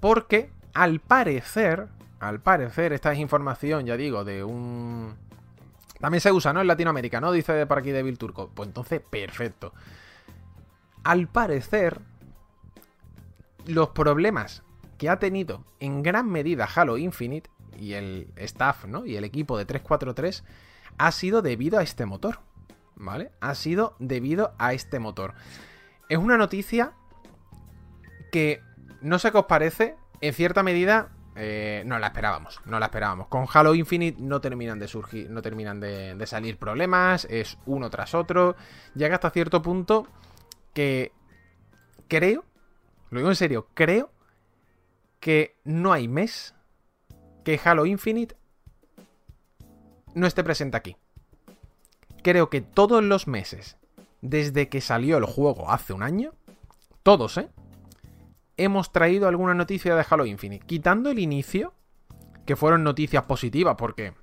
porque al parecer, al parecer, esta es información, ya digo, de un... También se usa, ¿no? En Latinoamérica, ¿no? Dice por aquí Devil Turco. Pues entonces, perfecto. Al parecer, los problemas que ha tenido en gran medida Halo Infinite y el staff, ¿no? Y el equipo de 343 ha sido debido a este motor, ¿vale? Ha sido debido a este motor. Es una noticia que no sé qué os parece, en cierta medida eh, no la esperábamos, no la esperábamos. Con Halo Infinite no terminan de surgir, no terminan de, salir problemas, es uno tras otro. Llega hasta cierto punto que creo, lo digo en serio, creo que no hay mes que Halo Infinite no esté presente aquí. Creo que todos los meses, desde que salió el juego hace un año, todos, ¿eh? Hemos traído alguna noticia de Halo Infinite. Quitando el inicio, que fueron noticias positivas, porque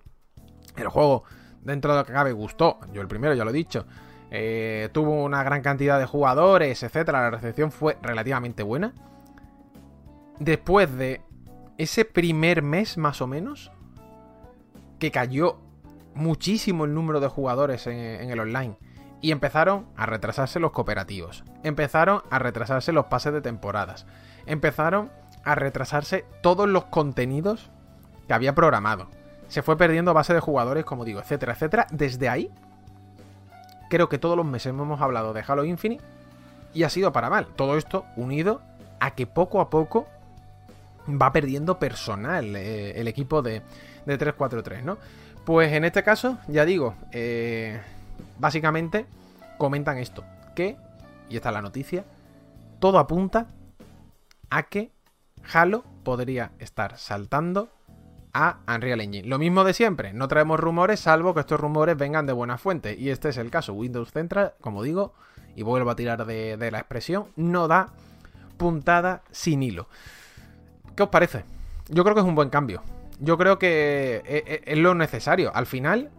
el juego, dentro de lo que cabe, gustó. Yo el primero, ya lo he dicho. Eh, tuvo una gran cantidad de jugadores, etcétera. La recepción fue relativamente buena. Después de ese primer mes, más o menos, que cayó muchísimo el número de jugadores en, el online. Y empezaron a retrasarse los cooperativos. Empezaron a retrasarse los pases de temporadas. Empezaron a retrasarse todos los contenidos que había programado. Se fue perdiendo base de jugadores, como digo, etcétera, etcétera. Desde ahí, creo que todos los meses hemos hablado de Halo Infinite y ha sido para mal. Todo esto unido a que poco a poco va perdiendo personal eh, el equipo de, de 343, ¿no? Pues en este caso, ya digo, eh, básicamente comentan esto, que, y esta es la noticia, todo apunta a que Halo podría estar saltando a Unreal Engine. Lo mismo de siempre, no traemos rumores salvo que estos rumores vengan de buena fuente. Y este es el caso. Windows Central, como digo, y vuelvo a tirar de, la expresión, no da puntada sin hilo. ¿Qué os parece? Yo creo que es un buen cambio. Yo creo que e, e, es, lo necesario. Al final,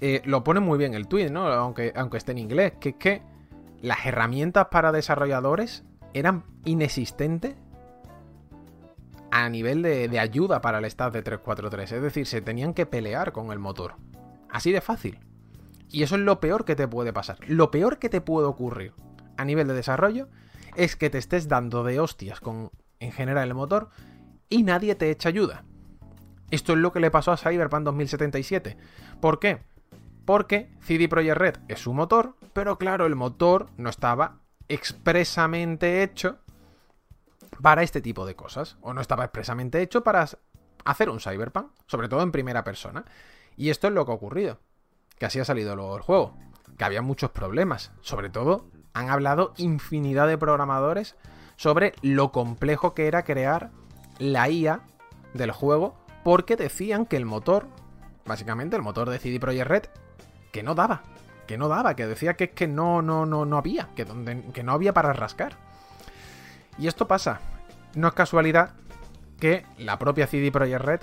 eh, lo pone muy bien el tweet, ¿no? Aunque, aunque esté en inglés, que es que las herramientas para desarrolladores eran inexistentes a nivel de, ayuda para el staff de 343. Es decir, se tenían que pelear con el motor. Así de fácil. Y eso es lo peor que te puede pasar. Lo peor que te puede ocurrir a nivel de desarrollo es que te estés dando de hostias con en general el motor y nadie te echa ayuda. Esto es lo que le pasó a Cyberpunk 2077. ¿Por qué? Porque CD Projekt Red es su motor, pero claro, el motor no estaba expresamente hecho para este tipo de cosas. O no estaba expresamente hecho para hacer un Cyberpunk, sobre todo en primera persona. Y esto es lo que ha ocurrido. Que así ha salido luego el juego. Que había muchos problemas. Sobre todo, han hablado infinidad de programadores sobre lo complejo que era crear la IA del juego, porque decían que el motor, básicamente el motor de CD Projekt Red, que no daba, que no daba, que decía que es que no, no, no, no había, que, donde, que no había para rascar. Y esto pasa. No es casualidad que la propia CD Projekt Red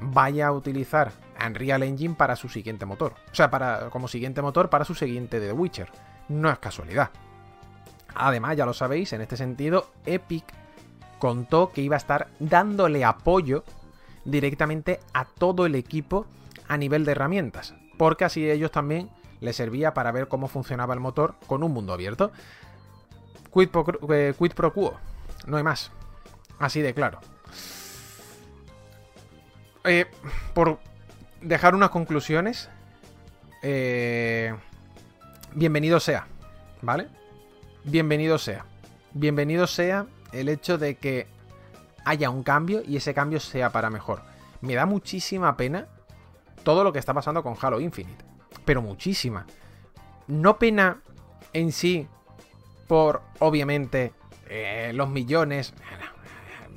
vaya a utilizar Unreal Engine para su siguiente motor. O sea, para, como siguiente motor para su siguiente The Witcher. No es casualidad. Además, ya lo sabéis, en este sentido, Epic contó que iba a estar dándole apoyo directamente a todo el equipo a nivel de herramientas, porque así ellos también les servía para ver cómo funcionaba el motor con un mundo abierto. Quid pro, eh, pro quo, no hay más. Así de claro. Eh, por dejar unas conclusiones, eh, bienvenido sea, ¿vale? bienvenido sea. Bienvenido sea el hecho de que haya un cambio y ese cambio sea para mejor. Me da muchísima pena todo lo que está pasando con Halo Infinite. Pero muchísima. No pena en sí por, obviamente, eh, los millones.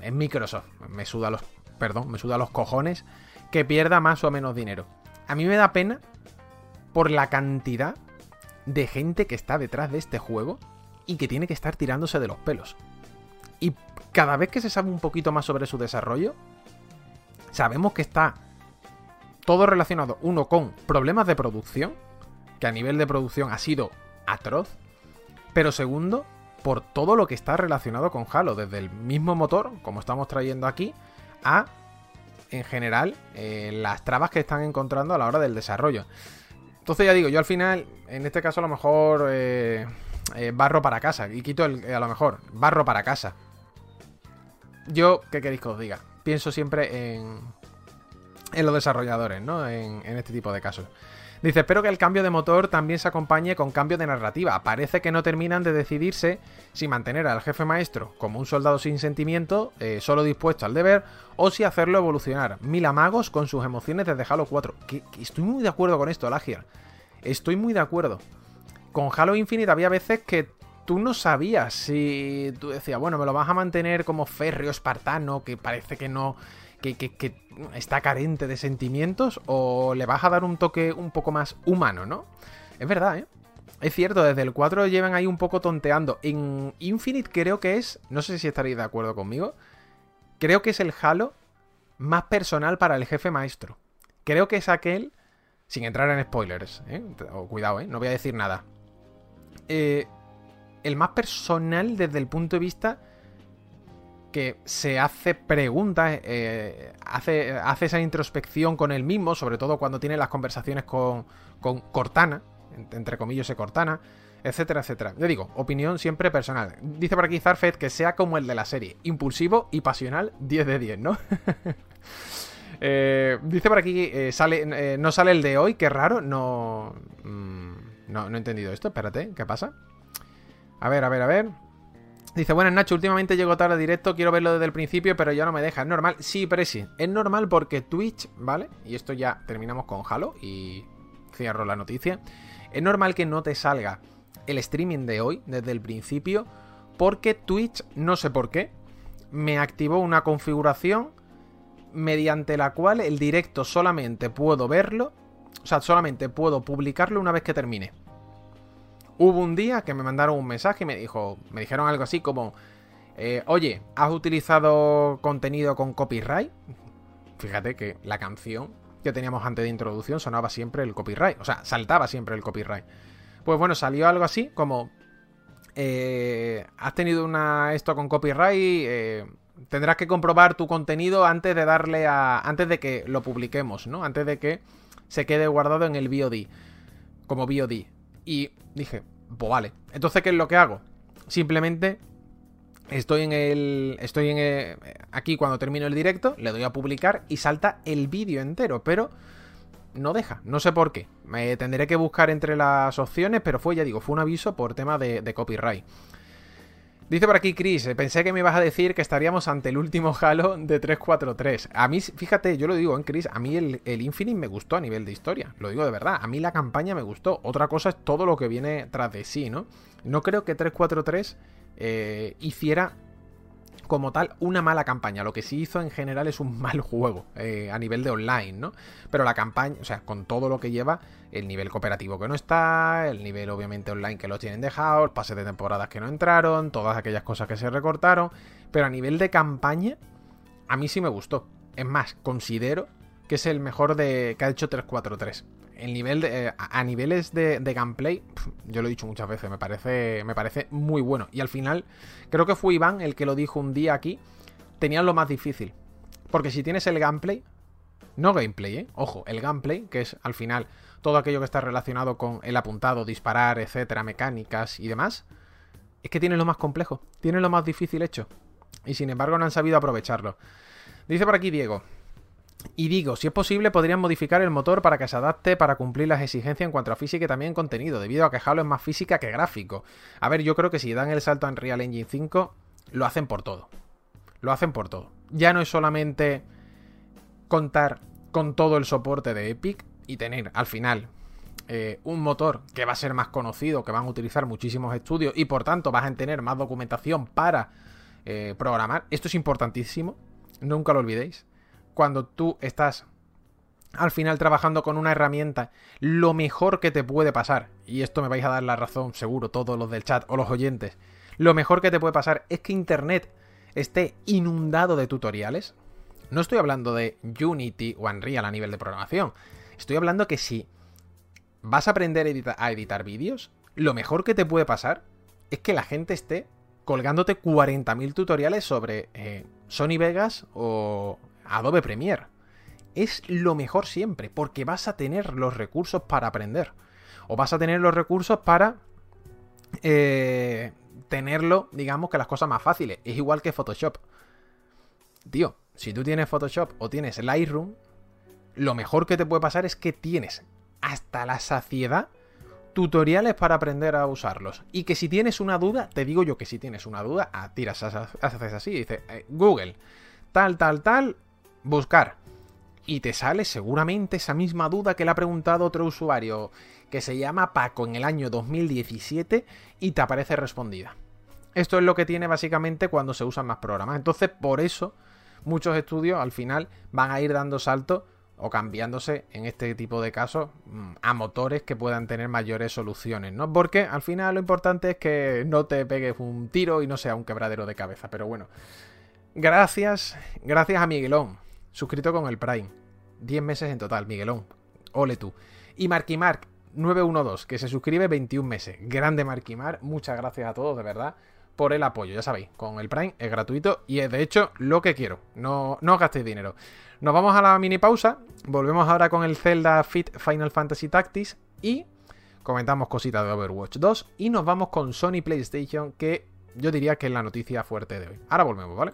Es Microsoft. Me suda los. Perdón, me suda los cojones. Que pierda más o menos dinero. A mí me da pena por la cantidad de gente que está detrás de este juego y que tiene que estar tirándose de los pelos. Y cada vez que se sabe un poquito más sobre su desarrollo, sabemos que está todo relacionado, uno, con problemas de producción, que a nivel de producción ha sido atroz, pero segundo, por todo lo que está relacionado con Halo, desde el mismo motor, como estamos trayendo aquí, a, en general, eh, las trabas que están encontrando a la hora del desarrollo. Entonces ya digo, yo al final, en este caso a lo mejor eh, eh, barro para casa. Y quito el, a lo mejor, barro para casa. Yo, ¿qué queréis que os diga? Pienso siempre en, en los desarrolladores, ¿no? En, en este tipo de casos. Dice, espero que el cambio de motor también se acompañe con cambio de narrativa. Parece que no terminan de decidirse si mantener al jefe maestro como un soldado sin sentimiento, eh, solo dispuesto al deber, o si hacerlo evolucionar. Mil amagos con sus emociones desde Halo 4. Que, estoy muy de acuerdo con esto, Lagia. Estoy muy de acuerdo con Halo Infinite había veces que tú no sabías si tú decías, bueno, me lo vas a mantener como férreo espartano, que parece que no, que, está carente de sentimientos, o le vas a dar un toque un poco más humano, ¿no? Es verdad, ¿eh? Es cierto, desde el 4 llevan ahí un poco tonteando. En Infinite creo que es, no sé si estaréis de acuerdo conmigo, creo que es el Halo más personal para el jefe maestro. Creo que es aquel, sin entrar en spoilers, ¿eh? cuidado, ¿eh? no voy a decir nada. Eh, el más personal desde el punto de vista que se hace preguntas, eh, hace, hace esa introspección con él mismo, sobre todo cuando tiene las conversaciones con, con Cortana, entre comillas se Cortana, etcétera, etcétera. Yo digo, opinión siempre personal. Dice por aquí Zarfed que sea como el de la serie, impulsivo y pasional 10 de 10, ¿no? Eh, dice por aquí, eh, sale, no sale el de hoy, qué raro, no, mm, no... No he entendido esto, espérate, ¿qué pasa? A ver, a ver, a ver. Dice, bueno, Nacho, últimamente llego tarde directo, quiero verlo desde el principio, pero ya no me deja. Es normal. Sí, pero sí. Es normal porque Twitch, ¿vale? Y esto ya terminamos con Halo y cierro la noticia. Es normal que no te salga el streaming de hoy desde el principio porque Twitch, no sé por qué, me activó una configuración mediante la cual el directo solamente puedo verlo, o sea, solamente puedo publicarlo una vez que termine. Hubo un día que me mandaron un mensaje y me dijo, me dijeron algo así como, eh, oye, ¿has utilizado contenido con copyright? Fíjate que la canción que teníamos antes de introducción sonaba siempre el copyright, o sea, saltaba siempre el copyright. Pues bueno, salió algo así como, eh, has tenido una esto con copyright, eh, tendrás que comprobar tu contenido antes de darle a, antes de que lo publiquemos, ¿no? Antes de que se quede guardado en el BOD, como BOD. Y dije, pues vale. Entonces, ¿qué es lo que hago? Simplemente estoy en el. Estoy en el, aquí cuando termino el directo, le doy a publicar y salta el vídeo entero, pero no deja. No sé por qué. Me tendré que buscar entre las opciones, pero fue, ya digo, fue un aviso por tema de copyright. Dice por aquí Chris, eh, pensé que me ibas a decir que estaríamos ante el último Halo de 343. A mí, fíjate, yo lo digo en Chris, a mí el, Infinite me gustó a nivel de historia, lo digo de verdad, a mí la campaña me gustó. Otra cosa es todo lo que viene tras de sí, ¿no? No creo que 343 eh, hiciera como tal una mala campaña. Lo que sí hizo en general es un mal juego eh, a nivel de online, ¿no? Pero la campaña, o sea, con todo lo que lleva, el nivel cooperativo que no está, el nivel obviamente online que lo tienen dejado, el pase de temporadas que no entraron, todas aquellas cosas que se recortaron. Pero a nivel de campaña, a mí sí me gustó. Es más, considero que es el mejor de que ha hecho 343 el nivel de, eh, a niveles de, gameplay, yo lo he dicho muchas veces, me parece, me parece muy bueno. Y al final, creo que fue Iván el que lo dijo un día aquí, tenían lo más difícil. Porque si tienes el gameplay, no gameplay, ¿eh? Ojo, el gameplay, que es al final todo aquello que está relacionado con el apuntado, disparar, etcétera, mecánicas y demás, es que tiene lo más complejo, tiene lo más difícil hecho. Y sin embargo no han sabido aprovecharlo. Dice por aquí Diego, y digo, si es posible, podrían modificar el motor para que se adapte para cumplir las exigencias en cuanto a física y también contenido, debido a que Halo es más física que gráfico. A ver, yo creo que si dan el salto a Unreal Engine 5, lo hacen por todo. Lo hacen por todo. Ya no es solamente contar con todo el soporte de Epic y tener al final eh, un motor que va a ser más conocido, que van a utilizar muchísimos estudios y por tanto vas a tener más documentación para eh, programar. Esto es importantísimo, nunca lo olvidéis cuando tú estás al final trabajando con una herramienta, lo mejor que te puede pasar, y esto me vais a dar la razón seguro todos los del chat o los oyentes, lo mejor que te puede pasar es que Internet esté inundado de tutoriales. No estoy hablando de Unity o Unreal a nivel de programación, estoy hablando que si vas a aprender a editar, vídeos, lo mejor que te puede pasar es que la gente esté colgándote 40.000 tutoriales sobre eh, Sony Vegas o Adobe Premiere. Es lo mejor siempre, porque vas a tener los recursos para aprender. O vas a tener los recursos para eh, tenerlo, digamos, que las cosas más fáciles. Es igual que Photoshop. Tío, si tú tienes Photoshop o tienes Lightroom, lo mejor que te puede pasar es que tienes hasta la saciedad tutoriales para aprender a usarlos. Y que si tienes una duda, te digo yo que si tienes una duda, ah, tiras, haces así, dice eh, Google, tal, tal, tal, buscar. y te sale seguramente esa misma duda que le ha preguntado otro usuario que se llama Paco en el año 2017 y te aparece respondida. Esto es lo que tiene básicamente cuando se usan más programas. Entonces, por eso muchos estudios al final van a ir dando saltos o cambiándose en este tipo de casos mm, a motores que puedan tener mayores soluciones, ¿no? Porque al final lo importante es que no te pegues un tiro y no sea un quebradero de cabeza. Pero bueno, gracias, gracias a Miguelón, suscrito con el Prime. 10 meses en total, Miguelón. Ole tú. Y Marky Mark 912, que se suscribe 21 meses. Grande Marky Mark, muchas gracias a todos, de verdad por el apoyo, ya sabéis, con el Prime es gratuito y es de hecho lo que quiero, no, no gastéis dinero. Nos vamos a la mini pausa, volvemos ahora con el Zelda Fit Final Fantasy Tactics y comentamos cositas de Overwatch 2 y nos vamos con Sony PlayStation que yo diría que es la noticia fuerte de hoy. Ahora volvemos, ¿vale?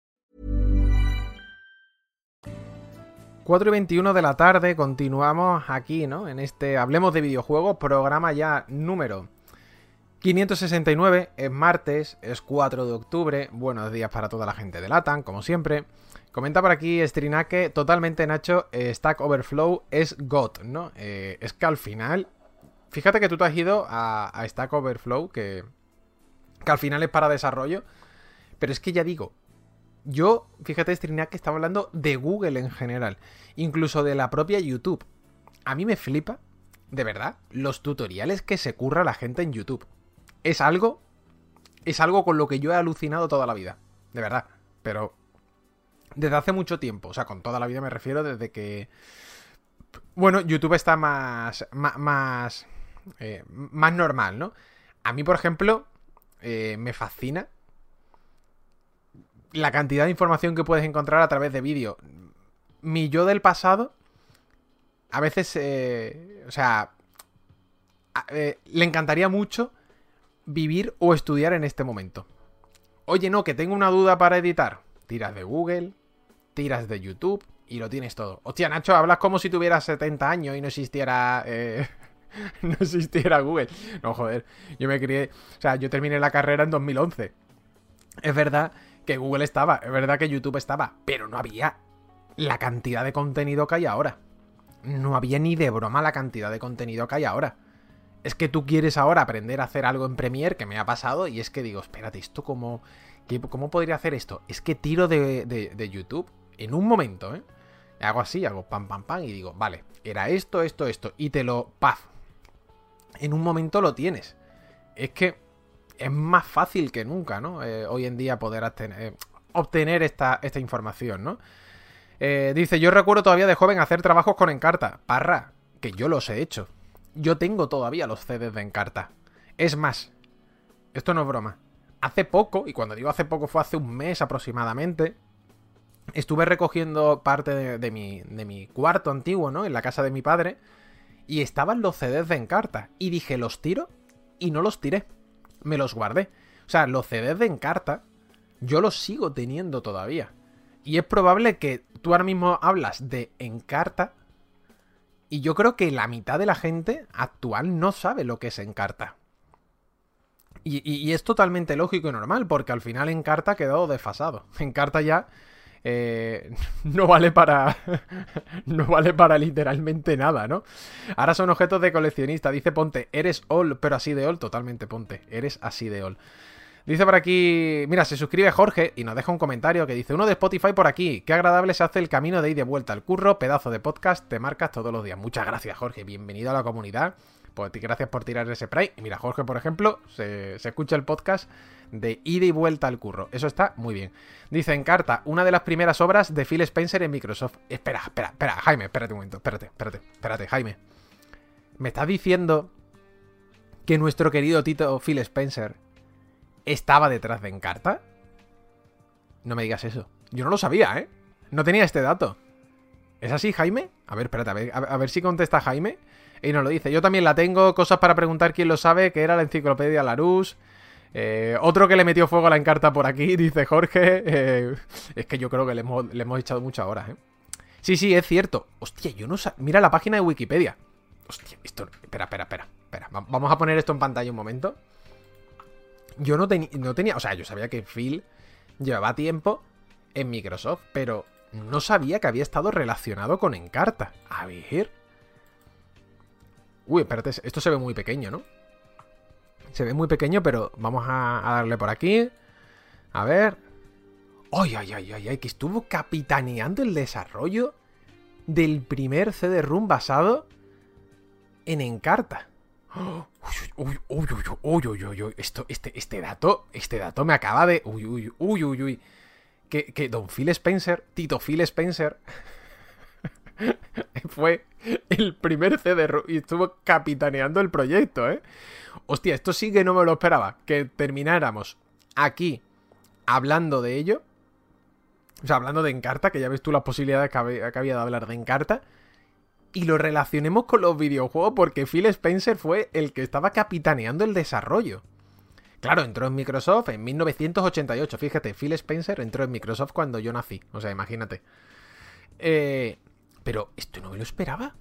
4 y 21 de la tarde, continuamos aquí, ¿no? En este Hablemos de videojuegos, programa ya número 569, es martes, es 4 de octubre, buenos días para toda la gente de Latan, como siempre. Comenta por aquí Strinake, totalmente Nacho, eh, Stack Overflow es GOT, ¿no? Eh, es que al final, fíjate que tú te has ido a, a Stack Overflow, que, que al final es para desarrollo, pero es que ya digo, yo, fíjate, Strinac, que estaba hablando de Google en general, incluso de la propia YouTube. A mí me flipa, de verdad, los tutoriales que se curra la gente en YouTube. Es algo, es algo con lo que yo he alucinado toda la vida, de verdad, pero desde hace mucho tiempo, o sea, con toda la vida me refiero desde que, bueno, YouTube está más, más, más, eh, más normal, ¿no? A mí, por ejemplo, eh, me fascina la cantidad de información que puedes encontrar a través de vídeo. Mi yo del pasado, a veces, eh, o sea, eh, le encantaría mucho vivir o estudiar en este momento. Oye, no, que tengo una duda para editar. Tiras de Google, tiras de YouTube y lo tienes todo. Hostia, Nacho, hablas como si tuvieras 70 años y no existiera... Eh, no existiera Google. No, joder, yo me crié... O sea, yo terminé la carrera en 2011. Es verdad que Google estaba, es verdad que YouTube estaba, pero no había la cantidad de contenido que hay ahora. No había ni de broma la cantidad de contenido que hay ahora. Es que tú quieres ahora aprender a hacer algo en Premiere, que me ha pasado, y es que digo, espérate, ¿esto cómo, cómo podría hacer esto? Es que tiro de, de, YouTube en un momento, ¿eh? Hago así, hago pam, pam, pam, y digo, vale, era esto, esto, esto, y te lo, paz. En un momento lo tienes. Es que es más fácil que nunca, ¿no? Eh, hoy en día poder eh, obtener, esta, información, ¿no? Eh, dice, yo recuerdo todavía de joven hacer trabajos con Encarta. Parra, que yo los he hecho. Yo tengo todavía los CDs de Encarta. Es más, esto no es broma. Hace poco, y cuando digo hace poco fue hace un mes aproximadamente, estuve recogiendo parte de, mi, de mi cuarto antiguo, ¿no? En la casa de mi padre. Y estaban los CDs de Encarta. Y dije, ¿los tiro? Y no los tiré me los guardé. O sea, los CDs de Encarta, yo los sigo teniendo todavía. Y es probable que tú ahora mismo hablas de Encarta. Y yo creo que la mitad de la gente actual no sabe lo que es Encarta. Y, y, es totalmente lógico y normal, porque al final Encarta ha quedado desfasado. Encarta ya eh, no vale para. no vale para literalmente nada, ¿no? Ahora son objetos de coleccionista. Dice Ponte, eres all, pero así de all, totalmente Ponte. Eres así de all. Dice por aquí, mira, se suscribe Jorge y nos deja un comentario que dice, uno de Spotify por aquí, qué agradable se hace el camino de ir de vuelta al curro, pedazo de podcast, te marcas todos los días. Muchas gracias Jorge, bienvenido a la comunidad, pues gracias por tirar ese spray. Y mira, Jorge, por ejemplo, se, se escucha el podcast de ida y vuelta al curro, eso está muy bien. Dice en carta, una de las primeras obras de Phil Spencer en Microsoft. Espera, espera, espera, Jaime, espérate un momento, espérate, espérate, espérate, Jaime. ¿Me estás diciendo que nuestro querido Tito Phil Spencer estaba detrás de Encarta? No me digas eso. Yo no lo sabía, ¿eh? No tenía este dato. ¿Es así, Jaime? A ver, espérate, a ver, a ver si contesta Jaime. Y nos lo dice. Yo también la tengo. Cosas para preguntar quién lo sabe, que era la enciclopedia Larus. Eh, otro que le metió fuego a la encarta por aquí, dice Jorge. Eh, es que yo creo que le hemos, echado muchas horas, ¿eh? Sí, sí, es cierto. Hostia, yo no sé. Mira la página de Wikipedia. Hostia, esto. Espera, espera, espera. espera. Vamos a poner esto en pantalla un momento. Yo no, no tenía. O sea, yo sabía que Phil llevaba tiempo en Microsoft, pero no sabía que había estado relacionado con Encarta. A ver. Uy, espérate, esto se ve muy pequeño, ¿no? Se ve muy pequeño, pero vamos a, darle por aquí. A ver. ¡Ay, ay, ay, ay! ay que estuvo capitaneando el desarrollo del primer CD-ROOM basado en Encarta. Uy, uy, uy, uy, uy, uy, uy, Esto, este, este dato, este dato me acaba de. Uy, uy, uy, uy, uy. Que, que Don Phil Spencer, Tito Phil Spencer, fue el primer CD y estuvo capitaneando el proyecto, ¿eh? Hostia, esto sí que no me lo esperaba. Que termináramos aquí hablando de ello. O sea, hablando de Encarta, que ya ves tú las posibilidades que había, que había de hablar de Encarta. Y lo relacionemos con los videojuegos porque Phil Spencer fue el que estaba capitaneando el desarrollo. Claro, entró en Microsoft en 1988. Fíjate, Phil Spencer entró en Microsoft cuando yo nací. O sea, imagínate. Eh, pero esto no me lo esperaba.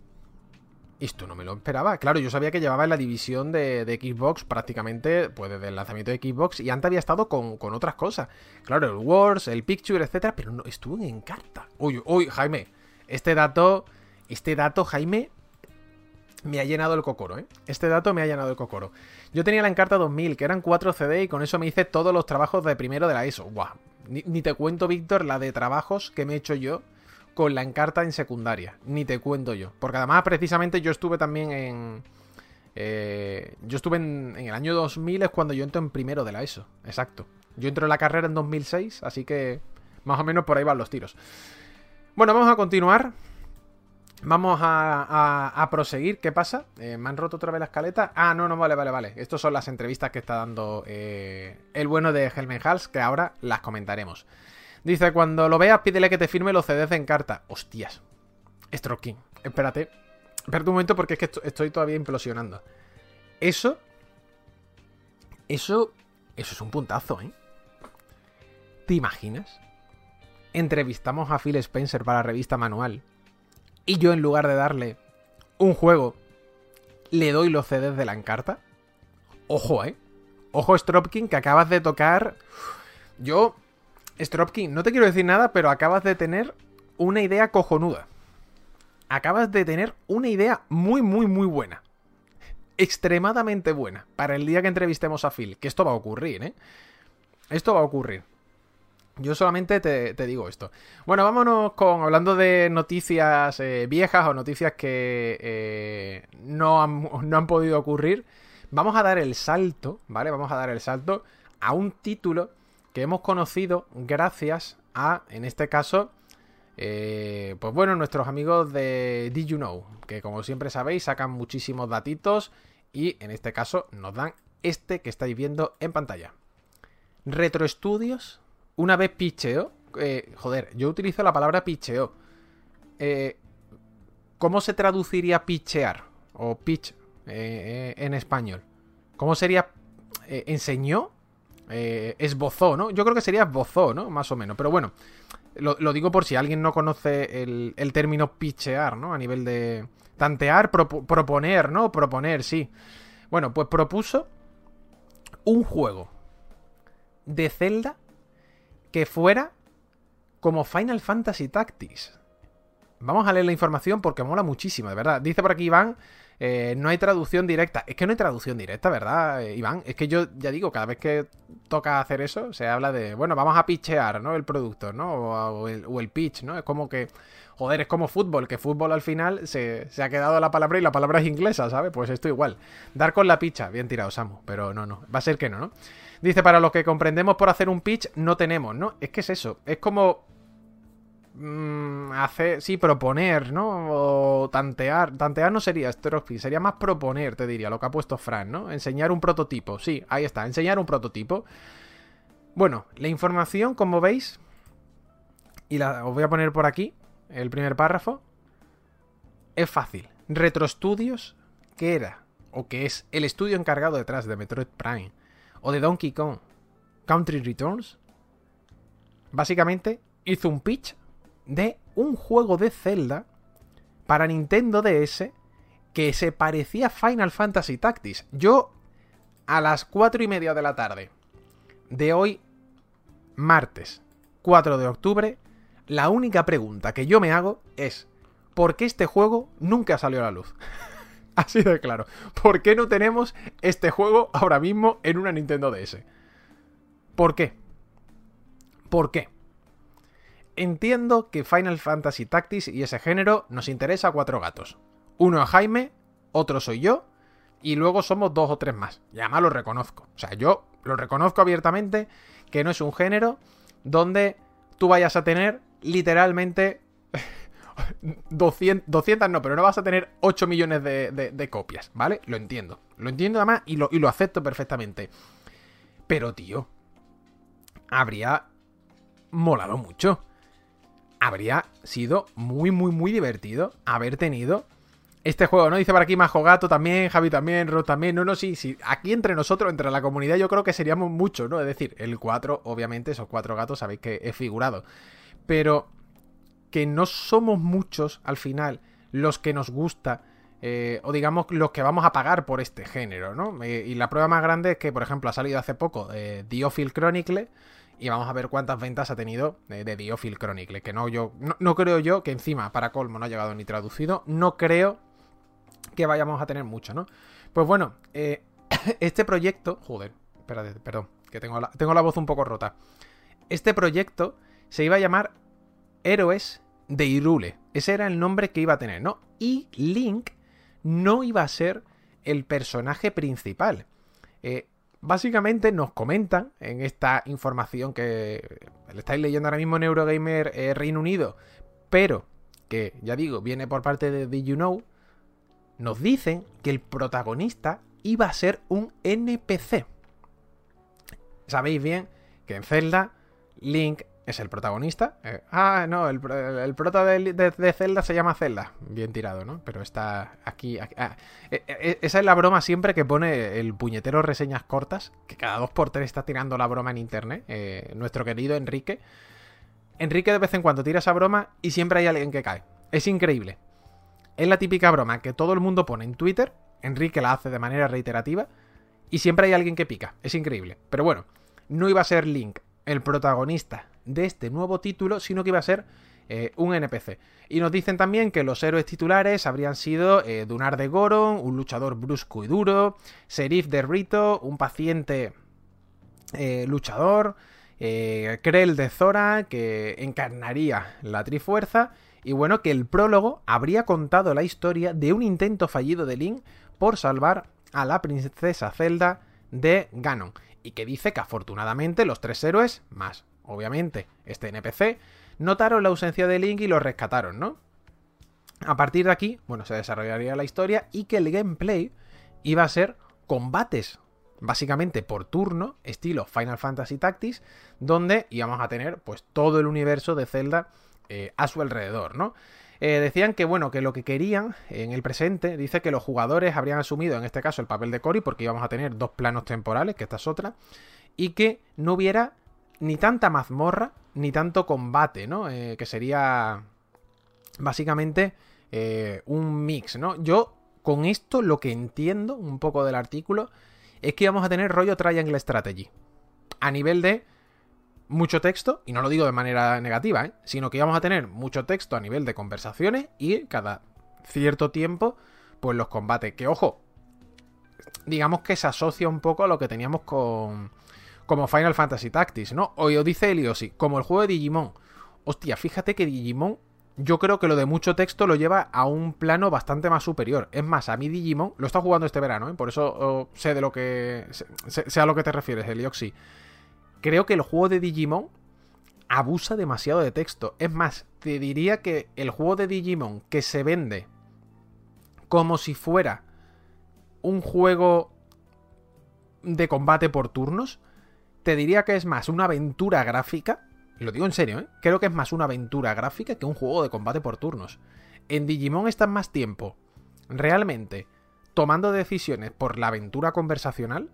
Esto no me lo esperaba. Claro, yo sabía que llevaba en la división de, Xbox prácticamente, pues desde el lanzamiento de Xbox, y antes había estado con, otras cosas. Claro, el Wars, el Picture, etcétera, pero no, estuvo en Encarta. Uy, uy, Jaime, este dato, este dato, Jaime, me ha llenado el cocoro, ¿eh? Este dato me ha llenado el cocoro. Yo tenía la Encarta 2000, que eran 4 CD, y con eso me hice todos los trabajos de primero de la ISO. Guau. ni te cuento, Víctor, la de trabajos que me he hecho yo con la encarta en secundaria. Ni te cuento yo. Porque además, precisamente, yo estuve también en. Eh, yo estuve en, el año 2000, es cuando yo entro en primero de la ESO. Exacto. Yo entro en la carrera en 2006, así que más o menos por ahí van los tiros. Bueno, vamos a continuar. Vamos a, proseguir. ¿Qué pasa? Eh, ¿Me han roto otra vez la escaleta? Ah, no, no, vale, vale, vale. Estas son las entrevistas que está dando eh, el bueno de Helmen Hals, que ahora las comentaremos. Dice, cuando lo veas, pídele que te firme los CDs en carta. Hostias. Stroking. Espérate. Espérate un momento porque es que estoy todavía implosionando. Eso... Eso... Eso es un puntazo, ¿eh? ¿Te imaginas? Entrevistamos a Phil Spencer para la revista Manual. Y yo en lugar de darle un juego, le doy los CDs de la encarta. Ojo, ¿eh? Ojo, Stropkin, que acabas de tocar... Yo Stropkin, no te quiero decir nada, pero acabas de tener una idea cojonuda. Acabas de tener una idea muy, muy, muy buena. Extremadamente buena. Para el día que entrevistemos a Phil. Que esto va a ocurrir, ¿eh? Esto va a ocurrir. Yo solamente te, digo esto. Bueno, vámonos con hablando de noticias eh, viejas o noticias que eh, no, han, no han podido ocurrir. Vamos a dar el salto, ¿vale? Vamos a dar el salto a un título que hemos conocido gracias a, en este caso, eh, pues bueno, nuestros amigos de Did You Know, que como siempre sabéis sacan muchísimos datitos y en este caso nos dan este que estáis viendo en pantalla. Retro Studios, una vez picheó, eh, joder, yo utilizo la palabra picheó. Eh, ¿Cómo se traduciría pichear o pitch en español? ¿Cómo sería? ¿Enseñó? Eh, esbozó, ¿no? Yo creo que sería esbozó, ¿no? Más o menos. Pero bueno, lo, digo por si alguien no conoce el, término pichear, ¿no? A nivel de tantear, proponer, ¿no? Proponer, sí. Bueno, pues propuso un juego de Zelda que fuera como Final Fantasy Tactics. vamos a leer la información porque mola muchísimo, de verdad. Dice por aquí Iván, eh, no hay traducción directa. Es que no hay traducción directa, ¿verdad, eh, Iván? Es que yo ya digo, cada vez que toca hacer eso, se habla de, bueno, vamos a pitchear, ¿no? El producto, ¿no? O, el, pitch, ¿no? Es como que, joder, es como fútbol, que fútbol al final se, ha quedado la palabra y la palabra es inglesa, ¿sabes? Pues esto igual. Dar con la picha, bien tirado, Samu, pero no, no, va a ser que no, ¿no? Dice, para los que comprendemos por hacer un pitch, no tenemos, ¿no? Es que es eso, es como mmm, hacer, sí, proponer, ¿no? O tantear. Tantear no sería Strophy, sería más proponer, te diría, lo que ha puesto Fran, ¿no? Enseñar un prototipo. Sí, ahí está, enseñar un prototipo. Bueno, la información, como veis, y la, os voy a poner por aquí, el primer párrafo, es fácil. Retrostudios, que era, o que es el estudio encargado detrás de Metroid Prime, o de Donkey Kong, Country Returns, básicamente hizo un pitch de un juego de Zelda para Nintendo DS que se parecía a Final Fantasy Tactics. Yo, a las 4 y media de la tarde de hoy, martes 4 de octubre, la única pregunta que yo me hago es, ¿por qué este juego nunca salió a la luz? Así de claro. ¿Por qué no tenemos este juego ahora mismo en una Nintendo DS? ¿Por qué? ¿Por qué? Entiendo que Final Fantasy Tactics y ese género nos interesa a cuatro gatos. Uno es Jaime, otro soy yo, y luego somos dos o tres más. Y además lo reconozco. O sea, yo lo reconozco abiertamente que no es un género donde tú vayas a tener literalmente 200, 200 no, pero no vas a tener 8 millones de, copias, ¿vale? Lo entiendo. Lo entiendo además y lo acepto perfectamente. Pero, tío, habría molado mucho habría sido muy, muy, muy divertido haber tenido este juego, ¿no? Dice por aquí Majo Gato también, Javi también, Ro también. No, no, sí, sí. Aquí entre nosotros, entre la comunidad, yo creo que seríamos muchos, ¿no? Es decir, el 4, obviamente, esos cuatro gatos sabéis que he figurado. Pero que no somos muchos al final los que nos gusta. Eh, o digamos los que vamos a pagar por este género, ¿no? Eh, y la prueba más grande es que, por ejemplo, ha salido hace poco eh, Diophil Chronicle, y vamos a ver cuántas ventas ha tenido de, de Diophil Chronicle. Que no, yo, no, creo yo que encima, para colmo, no ha llegado ni traducido. No creo que vayamos a tener mucho, ¿no? Pues bueno, eh, este proyecto. Joder, espérate, perdón, que tengo la, tengo la voz un poco rota. Este proyecto se iba a llamar Héroes de Irule. Ese era el nombre que iba a tener, ¿no? Y Link no iba a ser el personaje principal. Eh, Básicamente nos comentan en esta información que le estáis leyendo ahora mismo en Eurogamer eh, Reino Unido, pero que ya digo, viene por parte de Did You Know, nos dicen que el protagonista iba a ser un NPC. Sabéis bien que en Zelda Link es el protagonista. Eh, ah, no, el, el, prota de, Zelda se llama Zelda. Bien tirado, ¿no? Pero está aquí. Ah, e, e, e, esa es la broma siempre que pone el puñetero reseñas cortas, que cada dos por tres está tirando la broma en internet. Eh, nuestro querido Enrique. Enrique de vez en cuando tira esa broma y siempre hay alguien que cae. Es increíble. Es la típica broma que todo el mundo pone en Twitter. Enrique la hace de manera reiterativa. Y siempre hay alguien que pica. Es increíble. Pero bueno, no iba a ser Link el protagonista de este nuevo título, sino que iba a ser eh, un NPC. Y nos dicen también que los héroes titulares habrían sido eh, Dunar de Goron, un luchador brusco y duro, Serif de Rito, un paciente eh, luchador, Krell de Zora, que encarnaría la Trifuerza, y bueno, que el prólogo habría contado la historia de un intento fallido de Link por salvar a la princesa Zelda de Ganon, y que dice que afortunadamente los tres héroes, más obviamente, este NPC, notaron la ausencia de Link y lo rescataron, ¿no? A partir de aquí, bueno, se desarrollaría la historia y que el gameplay iba a ser combates, básicamente por turno, estilo Final Fantasy Tactics, donde íbamos a tener pues todo el universo de Zelda eh, a su alrededor, ¿no? Eh, decían que, bueno, que lo que querían en el presente, dice que los jugadores habrían asumido en este caso el papel de Cory, porque íbamos a tener dos planos temporales, que esta es otra, y que no hubiera ni tanta mazmorra, ni tanto combate, ¿no? Eh, que sería básicamente eh, un mix, ¿no? Yo con esto lo que entiendo un poco del artículo es que vamos a tener rollo Triangle Strategy. A nivel de mucho texto, y no lo digo de manera negativa, ¿eh? sino que íbamos a tener mucho texto a nivel de conversaciones y cada cierto tiempo, pues los combates. Que ojo, digamos que se asocia un poco a lo que teníamos con como Final Fantasy Tactics, ¿no? O dice Eliosi, como el juego de Digimon. Hostia, fíjate que Digimon yo creo que lo de mucho texto lo lleva a un plano bastante más superior. Es más, a mí Digimon, lo está jugando este verano, ¿eh? por eso sé de lo que. Sé, a lo que te refieres, Elioxi. Creo que el juego de Digimon abusa demasiado de texto. Es más, te diría que el juego de Digimon que se vende como si fuera un juego de combate por turnos, te diría que es más una aventura gráfica. Lo digo en serio, ¿eh? Creo que es más una aventura gráfica que un juego de combate por turnos. En Digimon estás más tiempo realmente tomando decisiones por la aventura conversacional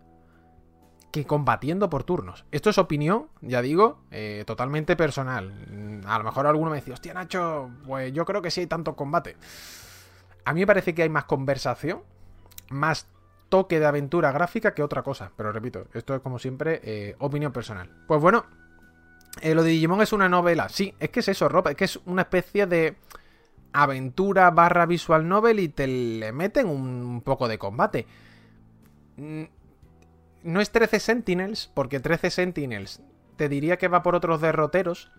que combatiendo por turnos. Esto es opinión, ya digo, eh, totalmente personal. A lo mejor alguno me dice, hostia Nacho, pues yo creo que sí hay tanto combate. A mí me parece que hay más conversación, más toque de aventura gráfica que otra cosa. Pero repito, esto es como siempre eh, opinión personal. Pues bueno, eh, lo de Digimon es una novela. Sí, es que es eso, Rob. Es que es una especie de aventura barra visual novel y te le meten un poco de combate. Mm, no es 13 Sentinels, porque 13 Sentinels te diría que va por otros derroteros.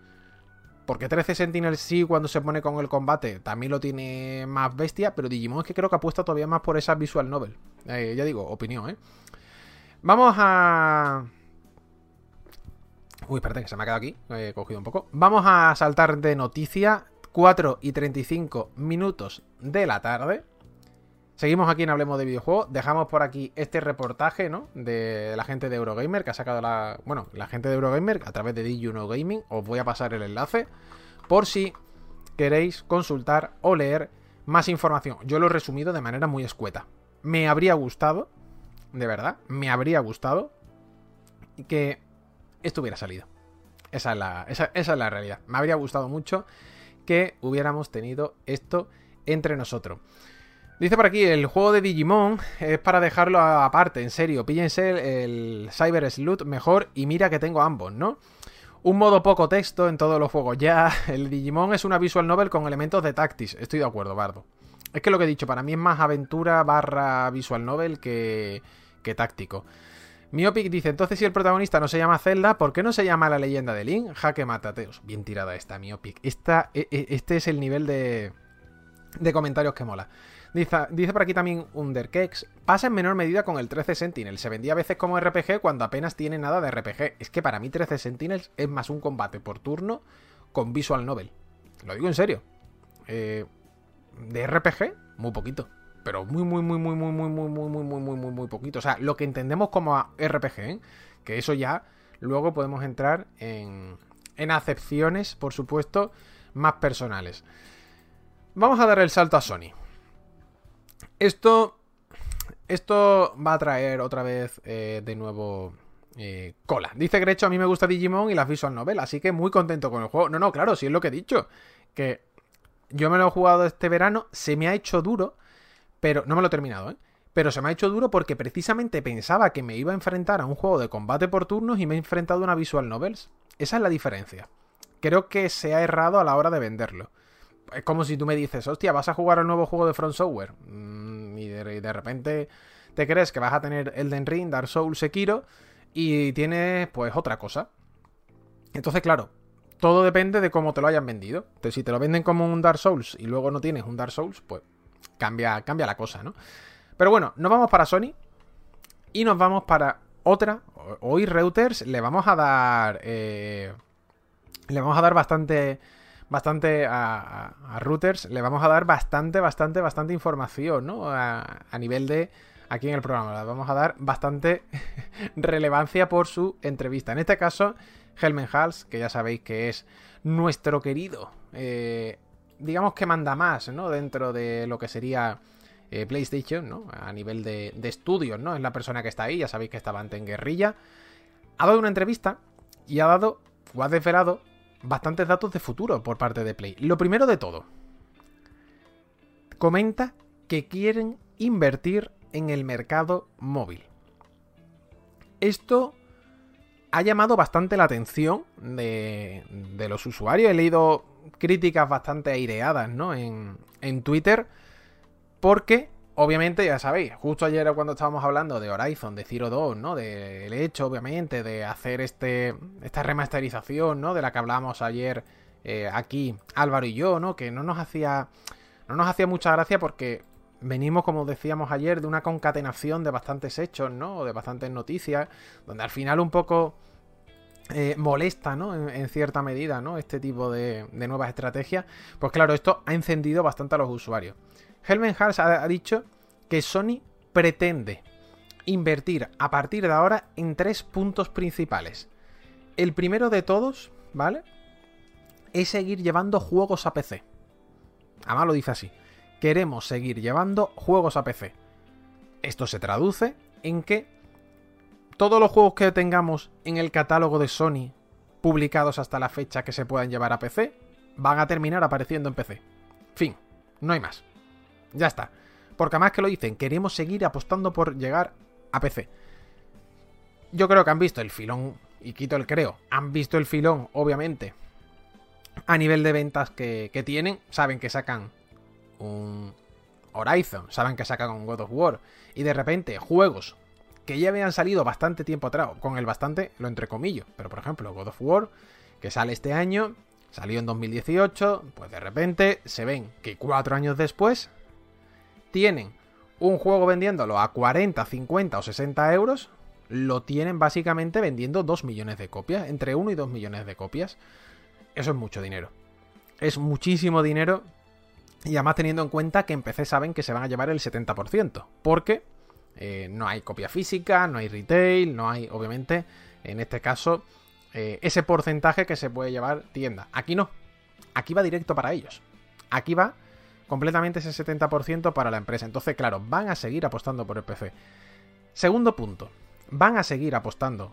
Porque 13 Sentinels sí, cuando se pone con el combate, también lo tiene más bestia, pero Digimon es que creo que apuesta todavía más por esa visual novel. Eh, ya digo, opinión, ¿eh? Vamos a... Uy, espérate, que se me ha quedado aquí, he cogido un poco. Vamos a saltar de noticia 4 y 35 minutos de la tarde. Seguimos aquí en Hablemos de Videojuegos. Dejamos por aquí este reportaje, ¿no? De la gente de Eurogamer que ha sacado la. Bueno, la gente de Eurogamer a través de Digiuno Gaming. Os voy a pasar el enlace por si queréis consultar o leer más información. Yo lo he resumido de manera muy escueta. Me habría gustado, de verdad, me habría gustado que esto hubiera salido. Esa es la, esa es la realidad. Me habría gustado mucho que hubiéramos tenido esto entre nosotros. Dice por aquí, el juego de Digimon es para dejarlo aparte, en serio. Píllense el, Cyber Sleuth mejor y mira que tengo ambos, ¿no? Un modo poco texto en todos los juegos. Ya, el Digimon es una visual novel con elementos de Tactics. Estoy de acuerdo, Bardo. Es que lo que he dicho, para mí es más aventura barra visual novel que, que táctico. Miopic dice, entonces si el protagonista no se llama Zelda, ¿por qué no se llama la leyenda de Link? Jaque matateos. Bien tirada esta, Miopic. Esta, e, e, este es el nivel de, de comentarios que mola. Dice, por aquí también Underkex. Pasa en menor medida con el 13 Sentinel. Se vendía a veces como RPG cuando apenas tiene nada de RPG. Es que para mí 13 Sentinels es más un combate por turno con visual novel. Lo digo en serio. de RPG, muy poquito. Pero muy, muy, muy, muy, muy, muy, muy, muy, muy, muy, muy, muy, muy poquito. O sea, lo que entendemos como RPG, que eso ya luego podemos entrar en, en acepciones, por supuesto, más personales. Vamos a dar el salto a Sony. Esto. Esto va a traer otra vez eh, de nuevo eh, cola. Dice Grecho, a mí me gusta Digimon y las visual novel, así que muy contento con el juego. No, no, claro, sí es lo que he dicho. Que yo me lo he jugado este verano, se me ha hecho duro, pero no me lo he terminado, ¿eh? Pero se me ha hecho duro porque precisamente pensaba que me iba a enfrentar a un juego de combate por turnos y me he enfrentado a una visual novels. Esa es la diferencia. Creo que se ha errado a la hora de venderlo es como si tú me dices, hostia, vas a jugar al nuevo juego de Front Software. Mm, y, de, repente te crees que vas a tener Elden Ring, Dark Souls, Sekiro. Y tienes, pues, otra cosa. Entonces, claro, todo depende de cómo te lo hayan vendido. Entonces, si te lo venden como un Dark Souls y luego no tienes un Dark Souls, pues cambia, cambia la cosa, ¿no? Pero bueno, nos vamos para Sony. Y nos vamos para otra. Hoy Reuters le vamos a dar. Eh, le vamos a dar bastante bastante a, routers, le vamos a dar bastante, bastante, bastante información, ¿no? A, nivel de aquí en el programa. Le vamos a dar bastante relevancia por su entrevista. En este caso, Helmen Hals, que ya sabéis que es nuestro querido, eh, digamos que manda más, ¿no? Dentro de lo que sería eh, PlayStation, ¿no? A nivel de, de, estudios, ¿no? Es la persona que está ahí, ya sabéis que estaba antes en guerrilla. Ha dado una entrevista y ha dado, o ha desvelado bastantes datos de futuro por parte de Play. Lo primero de todo, comenta que quieren invertir en el mercado móvil. Esto ha llamado bastante la atención de, los usuarios. He leído críticas bastante aireadas, ¿no? En, en Twitter. Porque, obviamente, ya sabéis, justo ayer cuando estábamos hablando de Horizon, de Zero 2, ¿no? Del hecho, obviamente, de hacer este, esta remasterización, ¿no? De la que hablábamos ayer eh, aquí Álvaro y yo, ¿no? Que no nos hacía. No nos hacía mucha gracia porque venimos, como decíamos ayer, de una concatenación de bastantes hechos, ¿no? De bastantes noticias, donde al final un poco eh, molesta, ¿no? En, cierta medida, ¿no? Este tipo de, nuevas estrategias. Pues claro, esto ha encendido bastante a los usuarios. Helmen Hals ha, dicho que Sony pretende invertir a partir de ahora en tres puntos principales. El primero de todos, ¿vale? Es seguir llevando juegos a PC. Además lo dice así queremos seguir llevando juegos a PC. Esto se traduce en que todos los juegos que tengamos en el catálogo de Sony publicados hasta la fecha que se puedan llevar a PC van a terminar apareciendo en PC. Fin, no hay más. Ya está. Porque además que lo dicen, queremos seguir apostando por llegar a PC. Yo creo que han visto el filón, y quito el creo, han visto el filón, obviamente, a nivel de ventas que, que tienen, saben que sacan un Horizon, saben que sacan un God of War, y de repente juegos que ya habían salido bastante tiempo atrás, con el bastante lo entrecomillo, pero por ejemplo God of War, que sale este año, salió en 2018, pues de repente se ven que cuatro años después tienen un juego vendiéndolo a 40, 50 o 60 euros, lo tienen básicamente vendiendo 2 millones de copias, entre 1 y 2 millones de copias. Eso es mucho dinero. Es muchísimo dinero y además teniendo en cuenta que en PC saben que se van a llevar el 70%, porque eh, no hay copia física, no hay retail, no hay, obviamente, en este caso, eh, ese porcentaje que se puede llevar tienda. Aquí no, aquí va directo para ellos. Aquí va completamente ese 70% para la empresa. Entonces, claro, van a seguir apostando por el PC. Segundo punto, van a seguir apostando.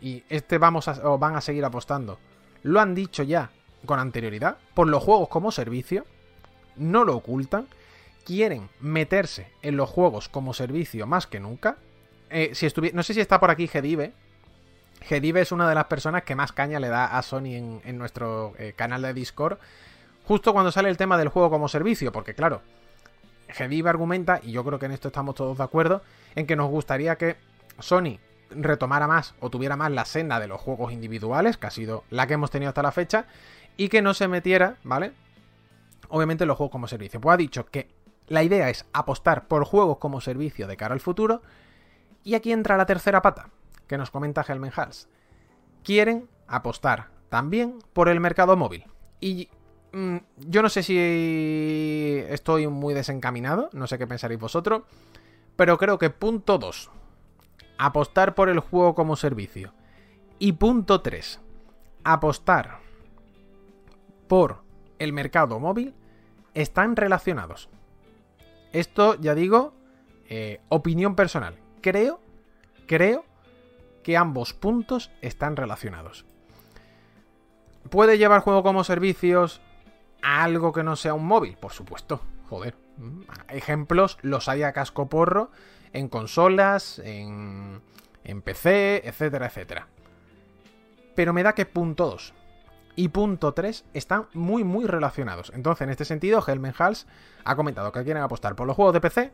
Y este vamos a, o van a seguir apostando. Lo han dicho ya con anterioridad por los juegos como servicio no lo ocultan, quieren meterse en los juegos como servicio más que nunca. Eh, no sé si está por aquí Gedive. Gedive es una de las personas que más caña le da a Sony en, nuestro eh, canal de Discord. Justo cuando sale el tema del juego como servicio, porque claro, Gedive argumenta, y yo creo que en esto estamos todos de acuerdo, en que nos gustaría que Sony retomara más o tuviera más la senda de los juegos individuales, que ha sido la que hemos tenido hasta la fecha, y que no se metiera, ¿vale? obviamente los juegos como servicio. Pues ha dicho que la idea es apostar por juegos como servicio de cara al futuro. Y aquí entra la tercera pata, que nos comenta Helmen Hals. Quieren apostar también por el mercado móvil. Y yo no sé si estoy muy desencaminado, no sé qué pensaréis vosotros, pero creo que punto 2, apostar por el juego como servicio. Y punto 3, apostar por el mercado móvil están relacionados. Esto, ya digo, eh, opinión personal. Creo, creo que ambos puntos están relacionados. ¿Puede llevar juego como servicios algo que no sea un móvil? Por supuesto, joder. Ejemplos los hay a casco porro en consolas, en, en PC, etcétera, etcétera. Pero me da que punto 2 y punto 3 están muy muy relacionados. Entonces, en este sentido, Helmen Hals ha comentado que quieren apostar por los juegos de PC,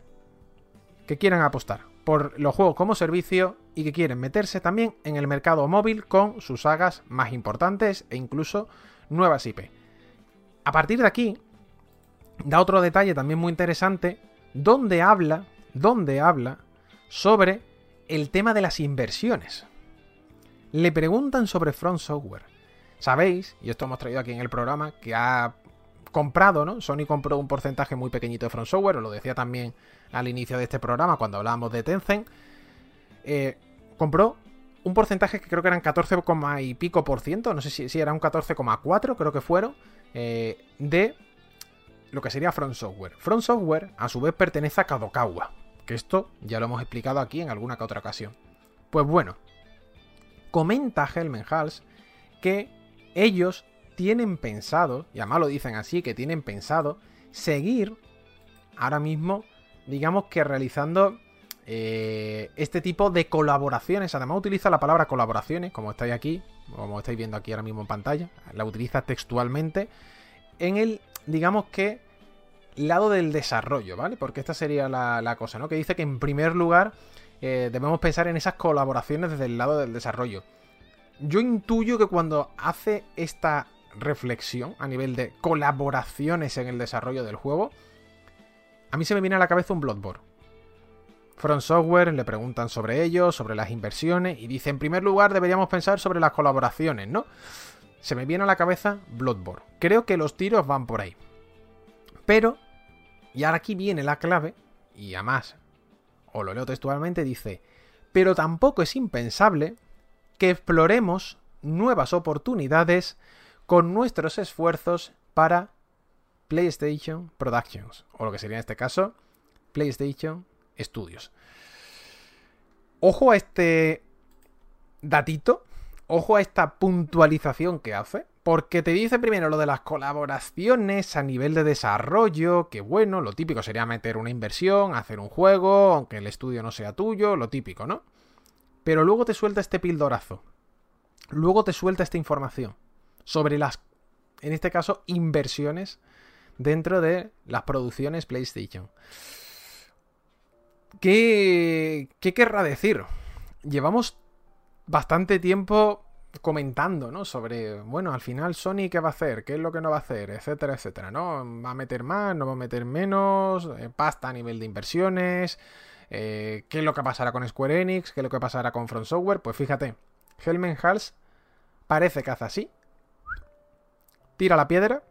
que quieren apostar por los juegos como servicio y que quieren meterse también en el mercado móvil con sus sagas más importantes e incluso nuevas IP. A partir de aquí, da otro detalle también muy interesante, donde habla, donde habla sobre el tema de las inversiones. Le preguntan sobre Front Software Sabéis, y esto hemos traído aquí en el programa, que ha comprado, ¿no? Sony compró un porcentaje muy pequeñito de Front Software, os lo decía también al inicio de este programa cuando hablábamos de Tencent. Eh, compró un porcentaje que creo que eran 14, y pico por ciento, no sé si, era un 14,4, creo que fueron, eh, de lo que sería Front Software. Front Software, a su vez, pertenece a Kadokawa, que esto ya lo hemos explicado aquí en alguna que otra ocasión. Pues bueno, comenta Helmen Hals que ellos tienen pensado, y además lo dicen así, que tienen pensado seguir ahora mismo, digamos que realizando eh, este tipo de colaboraciones. Además utiliza la palabra colaboraciones, como estáis aquí, como estáis viendo aquí ahora mismo en pantalla. La utiliza textualmente en el, digamos que, lado del desarrollo, ¿vale? Porque esta sería la, cosa, ¿no? Que dice que en primer lugar eh, debemos pensar en esas colaboraciones desde el lado del desarrollo. Yo intuyo que cuando hace esta reflexión a nivel de colaboraciones en el desarrollo del juego, a mí se me viene a la cabeza un Bloodborne. Front Software le preguntan sobre ello, sobre las inversiones, y dice, en primer lugar deberíamos pensar sobre las colaboraciones, ¿no? Se me viene a la cabeza Bloodborne. Creo que los tiros van por ahí. Pero, y ahora aquí viene la clave, y además, o lo leo textualmente, dice, pero tampoco es impensable que exploremos nuevas oportunidades con nuestros esfuerzos para PlayStation Productions, o lo que sería en este caso, PlayStation Studios. Ojo a este datito, ojo a esta puntualización que hace, porque te dice primero lo de las colaboraciones a nivel de desarrollo, que bueno, lo típico sería meter una inversión, hacer un juego, aunque el estudio no sea tuyo, lo típico, ¿no? Pero luego te suelta este pildorazo. Luego te suelta esta información sobre las, en este caso, inversiones dentro de las producciones PlayStation. ¿Qué, qué querrá decir? Llevamos bastante tiempo comentando, ¿no? Sobre, bueno, al final Sony qué va a hacer, qué es lo que no va a hacer, etcétera, etcétera, ¿no? ¿Va a meter más, no va a meter menos? Eh, pasta a nivel de inversiones, eh, ¿qué es lo que pasará con Square Enix? ¿Qué es lo que pasará con Front Software? Pues fíjate, Helmen Hals parece que hace así, tira la piedra,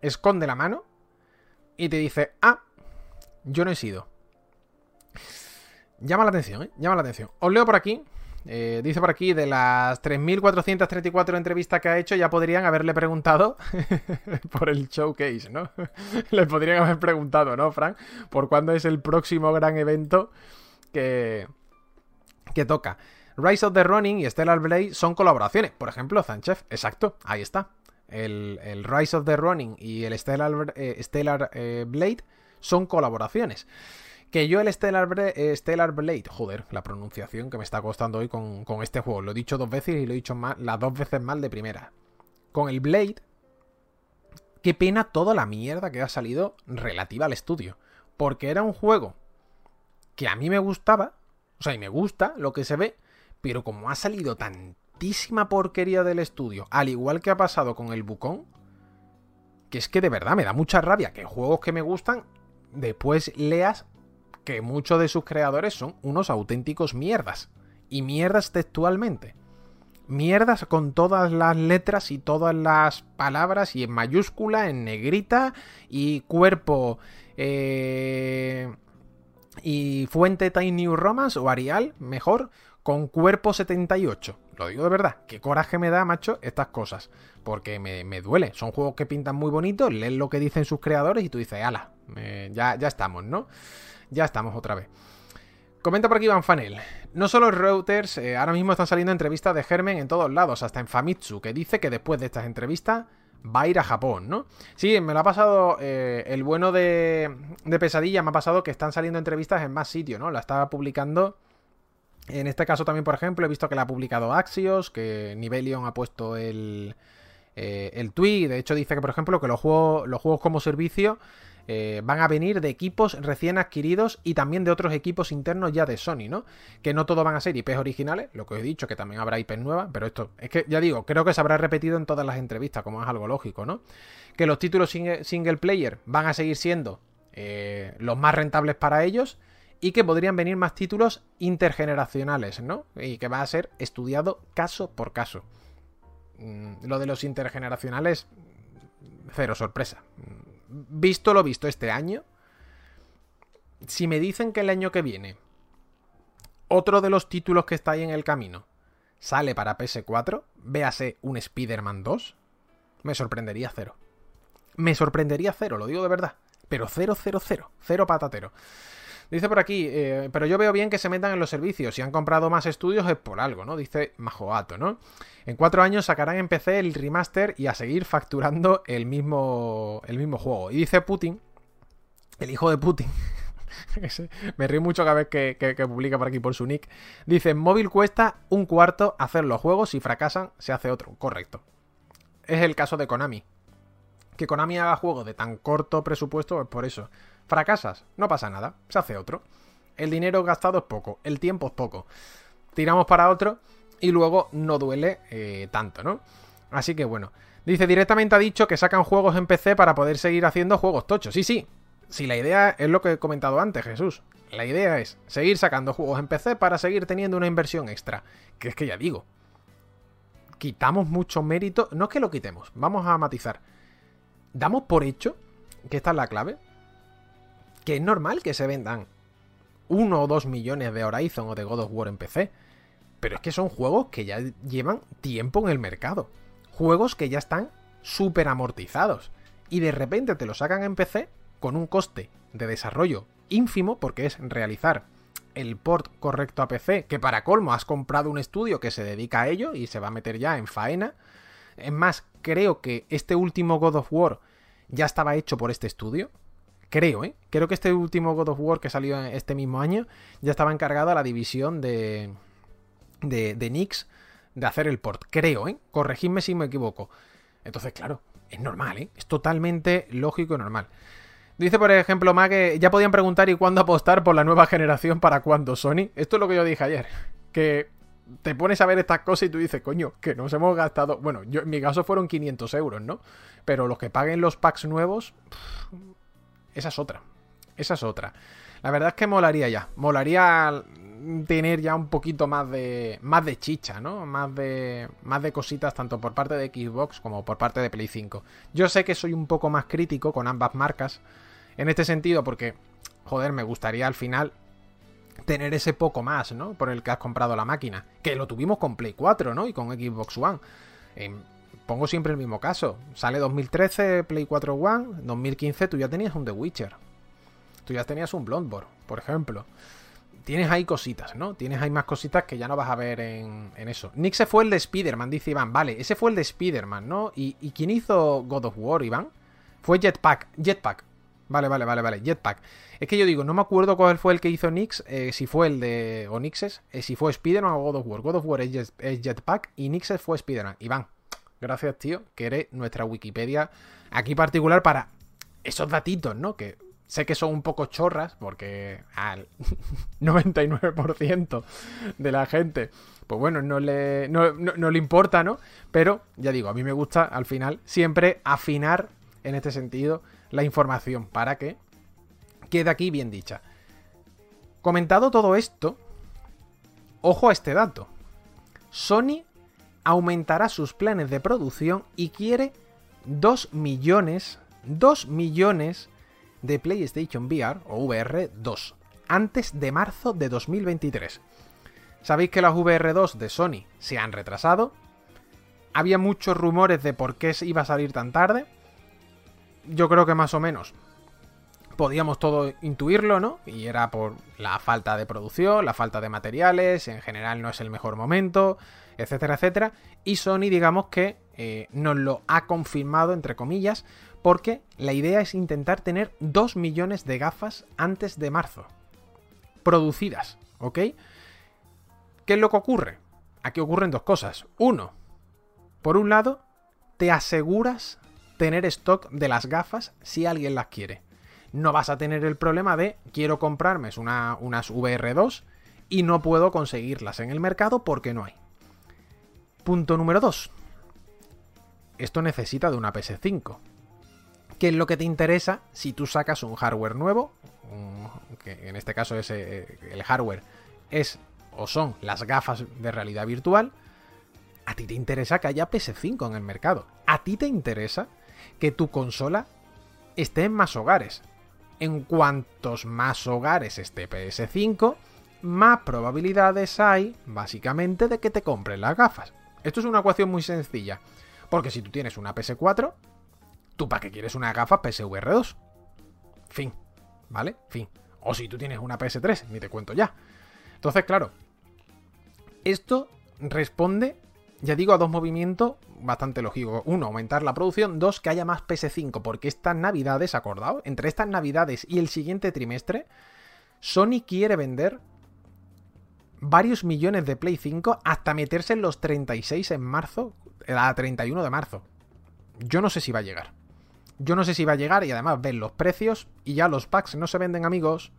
esconde la mano y te dice, ah, yo no he sido. Llama la atención, ¿eh? Llama la atención. Os leo por aquí. Eh, dice por aquí, de las 3.434 entrevistas que ha hecho, ya podrían haberle preguntado por el showcase, ¿no? Le podrían haber preguntado, ¿no, Frank? Por cuándo es el próximo gran evento que, que toca. Rise of the Running y Stellar Blade son colaboraciones. Por ejemplo, Zanchef, exacto, ahí está. El, Rise of the Running y el Stellar, eh, Stellar Blade son colaboraciones. Que yo el Stellar, eh, Stellar, Blade, joder, la pronunciación que me está costando hoy con, este juego. Lo he dicho dos veces y lo he dicho las dos veces mal de primera. Con el Blade, qué pena toda la mierda que ha salido relativa al estudio. Porque era un juego que a mí me gustaba, o sea, y me gusta lo que se ve, pero como ha salido tantísima porquería del estudio, al igual que ha pasado con el Bucón, que es que de verdad me da mucha rabia que juegos que me gustan después leas que muchos de sus creadores son unos auténticos mierdas. Y mierdas textualmente. Mierdas con todas las letras y todas las palabras y en mayúscula, en negrita y cuerpo... Eh, y fuente Tiny New Romance o Arial, mejor, con cuerpo 78. Lo digo de verdad, qué coraje me da, macho, estas cosas. Porque me, duele. Son juegos que pintan muy bonitos, lees lo que dicen sus creadores y tú dices, ala, ya, ya estamos, ¿no? Ya estamos otra vez. Comenta por aquí Van Fanel. No solo Reuters, eh, ahora mismo están saliendo entrevistas de Germen en todos lados, hasta en Famitsu, que dice que después de estas entrevistas va a ir a Japón, ¿no? Sí, me lo ha pasado eh, el bueno de, Pesadilla, me ha pasado que están saliendo entrevistas en más sitios, ¿no? La estaba publicando. En este caso también, por ejemplo, he visto que la ha publicado Axios, que Nivelion ha puesto el, eh, el tweet. De hecho, dice que, por ejemplo, que los juegos como servicio eh, van a venir de equipos recién adquiridos y también de otros equipos internos ya de Sony, ¿no? Que no todos van a ser IPs originales, lo que os he dicho, que también habrá IPs nuevas, pero esto es que ya digo, creo que se habrá repetido en todas las entrevistas, como es algo lógico, ¿no? Que los títulos single, player van a seguir siendo eh, los más rentables para ellos y que podrían venir más títulos intergeneracionales, ¿no? Y que va a ser estudiado caso por caso. Mm, lo de los intergeneracionales, cero sorpresa visto lo visto este año, si me dicen que el año que viene otro de los títulos que está ahí en el camino sale para PS4, véase un Spider-Man 2, me sorprendería cero. Me sorprendería cero, lo digo de verdad. Pero cero, cero, cero. Cero patatero. Dice por aquí, eh, pero yo veo bien que se metan en los servicios. Si han comprado más estudios es por algo, ¿no? Dice Majoato, ¿no? En cuatro años sacarán en PC el remaster y a seguir facturando el mismo, el mismo juego. Y dice Putin, el hijo de Putin, Me río mucho cada vez que, que, publica por aquí por su nick. Dice, móvil cuesta un cuarto hacer los juegos, si fracasan se hace otro. Correcto. Es el caso de Konami. Que Konami haga juegos de tan corto presupuesto es por eso. Fracasas, no pasa nada, se hace otro. El dinero gastado es poco, el tiempo es poco. Tiramos para otro y luego no duele eh, tanto, ¿no? Así que bueno. Dice, directamente ha dicho que sacan juegos en PC para poder seguir haciendo juegos tochos. Sí, sí. Si la idea es lo que he comentado antes, Jesús. La idea es seguir sacando juegos en PC para seguir teniendo una inversión extra. Que es que ya digo. Quitamos mucho mérito. No es que lo quitemos. Vamos a matizar. Damos por hecho que esta es la clave. Que es normal que se vendan uno o dos millones de Horizon o de God of War en PC. Pero es que son juegos que ya llevan tiempo en el mercado juegos que ya están súper amortizados. Y de repente te lo sacan en PC con un coste de desarrollo ínfimo, porque es realizar el port correcto a PC, que para colmo has comprado un estudio que se dedica a ello y se va a meter ya en faena. Es más, creo que este último God of War ya estaba hecho por este estudio. Creo, ¿eh? Creo que este último God of War que salió este mismo año ya estaba encargado a la división de, de, de Nix de hacer el port. Creo, ¿eh? Corregidme si me equivoco. Entonces, claro, es normal, ¿eh? Es totalmente lógico y normal. Dice, por ejemplo, Ma que ya podían preguntar y cuándo apostar por la nueva generación para cuándo, Sony. Esto es lo que yo dije ayer. Que te pones a ver estas cosas y tú dices, coño, que nos hemos gastado. Bueno, yo en mi caso fueron 500 euros, ¿no? Pero los que paguen los packs nuevos, esa es otra. Esa es otra. La verdad es que molaría ya. Molaría tener ya un poquito más de más de chicha, ¿no? Más de más de cositas tanto por parte de Xbox como por parte de Play 5. Yo sé que soy un poco más crítico con ambas marcas en este sentido porque joder, me gustaría al final tener ese poco más, ¿no? Por el que has comprado la máquina, que lo tuvimos con Play 4, ¿no? Y con Xbox One. Em, pongo siempre el mismo caso. Sale 2013 Play 4 One, 2015 tú ya tenías un The Witcher. Tú ya tenías un Bloodborne, por ejemplo tienes ahí cositas, ¿no? Tienes ahí más cositas que ya no vas a ver en, eso. Nick se fue el de Spider-Man, dice Iván. Vale, ese fue el de Spider-Man, ¿no? ¿Y, quién hizo God of War, Iván? Fue Jetpack. Jetpack. Vale, vale, vale, vale. Jetpack. Es que yo digo, no me acuerdo cuál fue el que hizo Nix, eh, si fue el de Onixes, eh, si fue Spider-Man o God of War. God of War es, Jetpack y Nixes fue Spider-Man. Iván, gracias, tío, que eres nuestra Wikipedia aquí particular para esos datitos, ¿no? Que Sé que son un poco chorras, porque al 99% de la gente, pues bueno, no le, no, le importa, ¿no? Pero, ya digo, a mí me gusta al final siempre afinar en este sentido la información para que quede aquí bien dicha. Comentado todo esto, ojo a este dato. Sony aumentará sus planes de producción y quiere 2 millones, 2 millones de PlayStation VR o VR 2, antes de marzo de 2023. Sabéis que las VR 2 de Sony se han retrasado. Había muchos rumores de por qué iba a salir tan tarde. Yo creo que más o menos podíamos todo intuirlo, ¿no? Y era por la falta de producción, la falta de materiales, en general no es el mejor momento, etcétera, etcétera. Y Sony, digamos que eh, nos lo ha confirmado, entre comillas, porque la idea es intentar tener 2 millones de gafas antes de marzo. Producidas, ¿ok? ¿Qué es lo que ocurre? Aquí ocurren dos cosas. Uno, por un lado, te aseguras tener stock de las gafas si alguien las quiere. No vas a tener el problema de quiero comprarme una, unas VR2 y no puedo conseguirlas en el mercado porque no hay. Punto número 2. Esto necesita de una PS5 qué es lo que te interesa si tú sacas un hardware nuevo, que en este caso es eh, el hardware es o son las gafas de realidad virtual, a ti te interesa que haya PS5 en el mercado. A ti te interesa que tu consola esté en más hogares. En cuantos más hogares esté PS5, más probabilidades hay, básicamente, de que te compren las gafas. Esto es una ecuación muy sencilla. Porque si tú tienes una PS4, ¿Tú para qué quieres una gafa PSVR 2? Fin. ¿Vale? Fin. O si tú tienes una PS3, ni te cuento ya. Entonces, claro, esto responde, ya digo, a dos movimientos bastante lógicos. Uno, aumentar la producción. Dos, que haya más PS5, porque estas navidades, acordado, entre estas navidades y el siguiente trimestre, Sony quiere vender varios millones de Play 5 hasta meterse en los 36 en marzo, a 31 de marzo. Yo no sé si va a llegar. Yo no sé si va a llegar y además ven los precios y ya los packs no se venden amigos.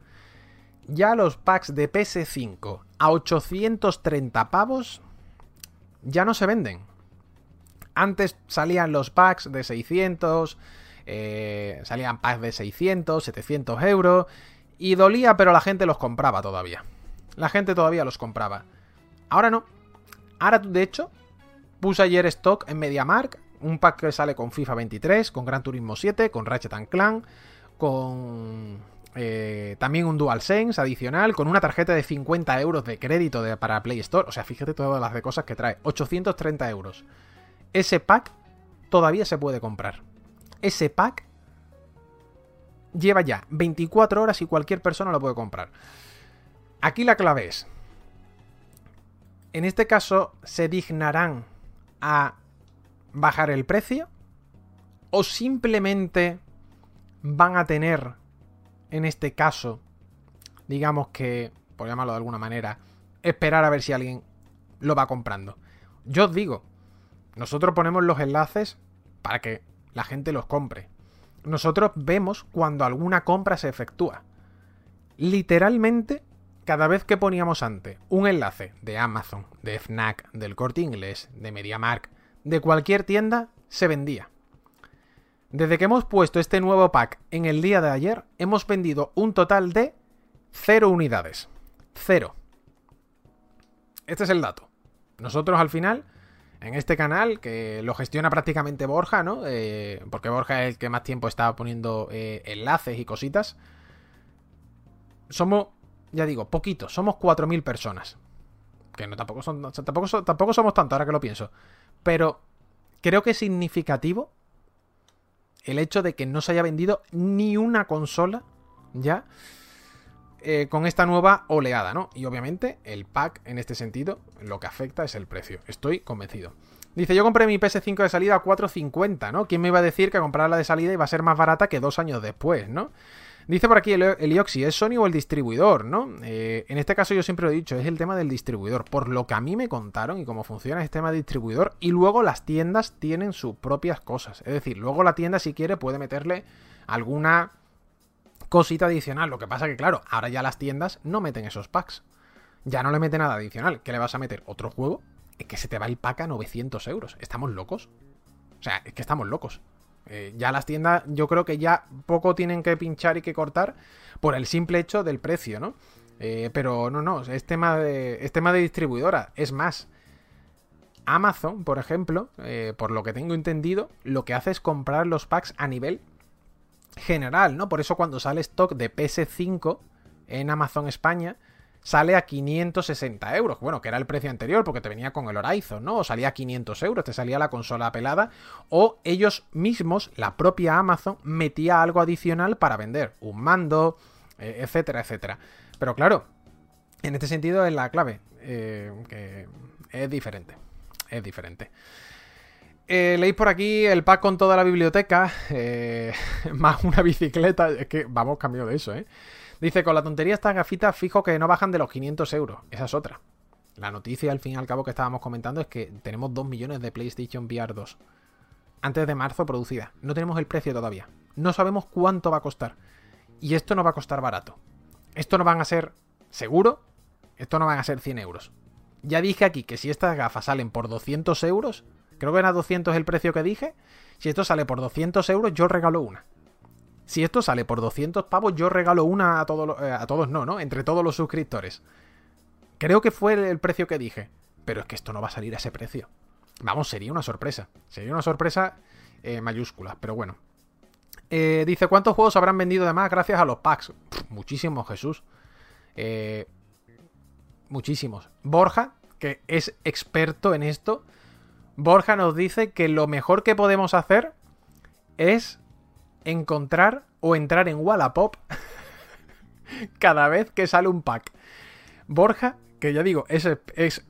Ya los packs de PS5 a 830 pavos ya no se venden. Antes salían los packs de 600, eh, salían packs de 600, 700 euros y dolía, pero la gente los compraba todavía. La gente todavía los compraba. Ahora no. Ahora, de hecho, puse ayer stock en MediaMark un pack que sale con FIFA 23, con Gran Turismo 7, con Ratchet Clank, con eh, también un DualSense adicional, con una tarjeta de 50 euros de crédito de, para Play Store. O sea, fíjate todas las de cosas que trae. 830 euros. Ese pack todavía se puede comprar. Ese pack lleva ya 24 horas y cualquier persona lo puede comprar. Aquí la clave es, en este caso se dignarán a bajar el precio o simplemente van a tener, en este caso, digamos que, por llamarlo de alguna manera, esperar a ver si alguien lo va comprando. Yo os digo, nosotros ponemos los enlaces para que la gente los compre. Nosotros vemos cuando alguna compra se efectúa. Literalmente, cada vez que poníamos antes un enlace de Amazon, de Fnac, del Corte Inglés, de MediaMark, de cualquier tienda se vendía. Desde que hemos puesto este nuevo pack en el día de ayer, hemos vendido un total de cero unidades. Cero. Este es el dato. Nosotros al final, en este canal, que lo gestiona prácticamente Borja, ¿no? Eh, porque Borja es el que más tiempo está poniendo eh, enlaces y cositas. Somos, ya digo, poquitos. Somos 4.000 personas. Que no, tampoco, son, tampoco, tampoco somos tanto, ahora que lo pienso. Pero creo que es significativo el hecho de que no se haya vendido ni una consola ya eh, con esta nueva oleada, ¿no? Y obviamente el pack en este sentido lo que afecta es el precio. Estoy convencido. Dice, yo compré mi PS5 de salida a 4.50, ¿no? ¿Quién me iba a decir que comprarla de salida iba a ser más barata que dos años después, ¿no? Dice por aquí el, Ioxi, ¿es Sony o el distribuidor, no? Eh, en este caso yo siempre lo he dicho, es el tema del distribuidor. Por lo que a mí me contaron y cómo funciona este tema de distribuidor. Y luego las tiendas tienen sus propias cosas. Es decir, luego la tienda si quiere puede meterle alguna cosita adicional. Lo que pasa que, claro, ahora ya las tiendas no meten esos packs. Ya no le mete nada adicional. ¿Qué le vas a meter? ¿Otro juego? Es que se te va el pack a 900 euros. ¿Estamos locos? O sea, es que estamos locos. Eh, ya las tiendas yo creo que ya poco tienen que pinchar y que cortar por el simple hecho del precio, ¿no? Eh, pero no, no, es tema, de, es tema de distribuidora. Es más, Amazon, por ejemplo, eh, por lo que tengo entendido, lo que hace es comprar los packs a nivel general, ¿no? Por eso cuando sale stock de PS5 en Amazon España, sale a 560 euros. Bueno, que era el precio anterior porque te venía con el Horizon, ¿no? O salía a 500 euros, te salía la consola pelada. O ellos mismos, la propia Amazon, metía algo adicional para vender. Un mando, eh, etcétera, etcétera. Pero claro, en este sentido es la clave. Eh, que es diferente. Es diferente. Eh, leéis por aquí el pack con toda la biblioteca. más una bicicleta. Es que vamos cambio de eso, ¿eh? Dice, con la tontería estas gafitas fijo que no bajan de los 500 euros. Esa es otra. La noticia, al fin y al cabo, que estábamos comentando es que tenemos 2 millones de PlayStation VR 2. Antes de marzo producida. No tenemos el precio todavía. No sabemos cuánto va a costar. Y esto no va a costar barato. Esto no van a ser, seguro, esto no van a ser 100 euros. Ya dije aquí que si estas gafas salen por 200 euros, creo que era 200 el precio que dije, si esto sale por 200 euros, yo regalo una. Si esto sale por 200 pavos, yo regalo una a todos, eh, a todos no, ¿no? Entre todos los suscriptores. Creo que fue el precio que dije. Pero es que esto no va a salir a ese precio. Vamos, sería una sorpresa. Sería una sorpresa eh, mayúscula, pero bueno. Eh, dice, ¿cuántos juegos habrán vendido de más gracias a los packs? muchísimos, Jesús. muchísimos. Borja, que es experto en esto, Borja nos dice que lo mejor que podemos hacer es encontrar o entrar en Wallapop cada vez que sale un pack. Borja, que ya digo, es,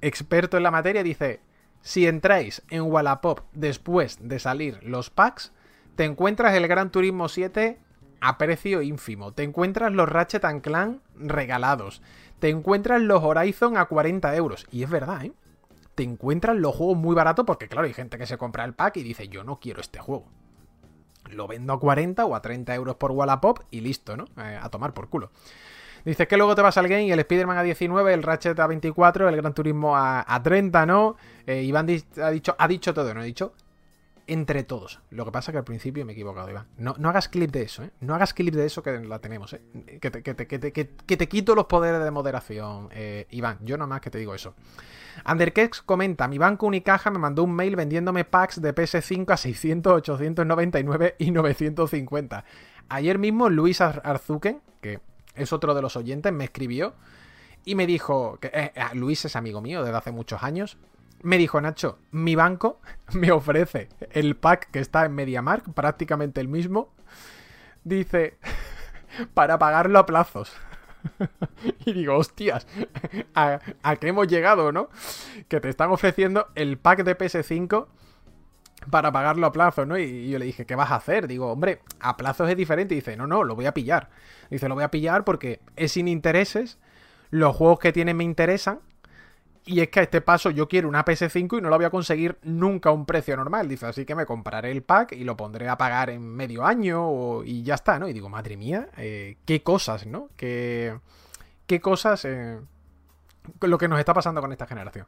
experto en la materia, dice, si entráis en Wallapop después de salir los packs, te encuentras el Gran Turismo 7 a precio ínfimo. Te encuentras los Ratchet Clank regalados. Te encuentras los Horizon a 40 euros. Y es verdad, ¿eh? Te encuentras los juegos muy baratos porque, claro, hay gente que se compra el pack y dice, yo no quiero este juego. Lo vendo a 40 o a 30 euros por Wallapop y listo, ¿no? Eh, a tomar por culo. Dices que luego te vas al game el Spider-Man a 19, el Ratchet a 24, el Gran Turismo a, 30, ¿no? Eh, Iván ha dicho, ha dicho todo, ¿no? Ha dicho entre todos. Lo que pasa es que al principio me he equivocado, Iván. No, no hagas clip de eso, ¿eh? No hagas clip de eso que la tenemos, ¿eh? Que te, que te, que te, que te quito los poderes de moderación, eh, Iván. Yo nomás que te digo eso. Underkex comenta, mi banco Unicaja me mandó un mail vendiéndome packs de PS5 a 600, 899 y 950. Ayer mismo Luis Arzuken, que es otro de los oyentes, me escribió y me dijo, que eh, eh, Luis es amigo mío desde hace muchos años, me dijo Nacho, mi banco me ofrece el pack que está en MediaMark, prácticamente el mismo, dice, para pagarlo a plazos. y digo, hostias, ¿a, ¿a, qué hemos llegado, no? Que te están ofreciendo el pack de PS5 para pagarlo a plazo, ¿no? Y yo le dije, ¿qué vas a hacer? Digo, hombre, a plazos es diferente. Dice, no, no, lo voy a pillar. Dice, lo voy a pillar porque es sin intereses, los juegos que tienen me interesan. Y es que a este paso yo quiero una PS5 y no la voy a conseguir nunca a un precio normal. Dice, así que me compraré el pack y lo pondré a pagar en medio año y ya está, ¿no? Y digo, madre mía, eh, qué cosas, ¿no? Qué, qué cosas... Eh, lo que nos está pasando con esta generación.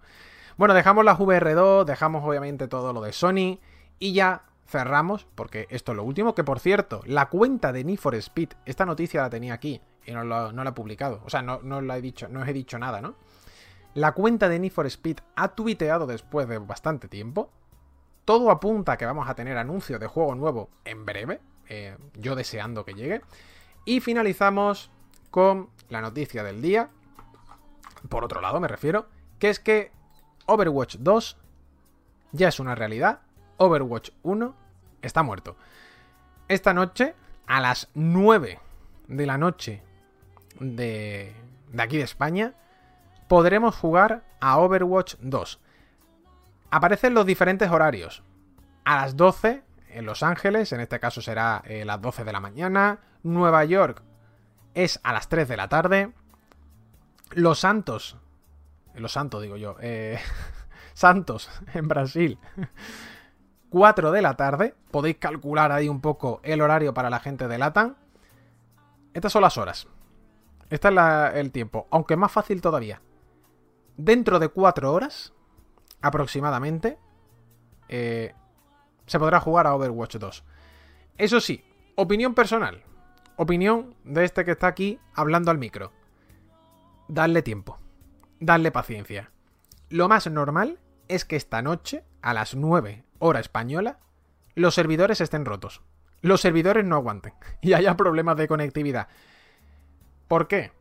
Bueno, dejamos las VR2, dejamos obviamente todo lo de Sony y ya cerramos, porque esto es lo último, que por cierto, la cuenta de Need for Speed, esta noticia la tenía aquí y no, la he publicado, o sea, no, no la he dicho, no os he dicho nada, ¿no? La cuenta de Need for Speed ha tuiteado después de bastante tiempo. Todo apunta a que vamos a tener anuncios de juego nuevo en breve, eh, yo deseando que llegue. Y finalizamos con la noticia del día, por otro lado me refiero, que es que Overwatch 2 ya es una realidad. Overwatch 1 está muerto. Esta noche, a las 9 de la noche de, de aquí de España, podremos jugar a Overwatch 2. Aparecen los diferentes horarios. A las 12 en Los Ángeles, en este caso será eh, las 12 de la mañana. Nueva York es a las 3 de la tarde. Los Santos los Santos digo yo, eh, Santos, en Brasil, 4 de la tarde, podéis calcular ahí un poco el horario para la gente de Latam. Estas son las horas. Este es el tiempo, aunque más fácil todavía. Dentro de 4 horas, aproximadamente, eh, se podrá jugar a Overwatch 2. Eso sí, opinión personal. Opinión de este que está aquí hablando al micro. Darle tiempo darle paciencia. Lo más normal es que esta noche, a las 9 hora española, los servidores estén rotos. Los servidores no aguanten y haya problemas de conectividad. ¿Por qué?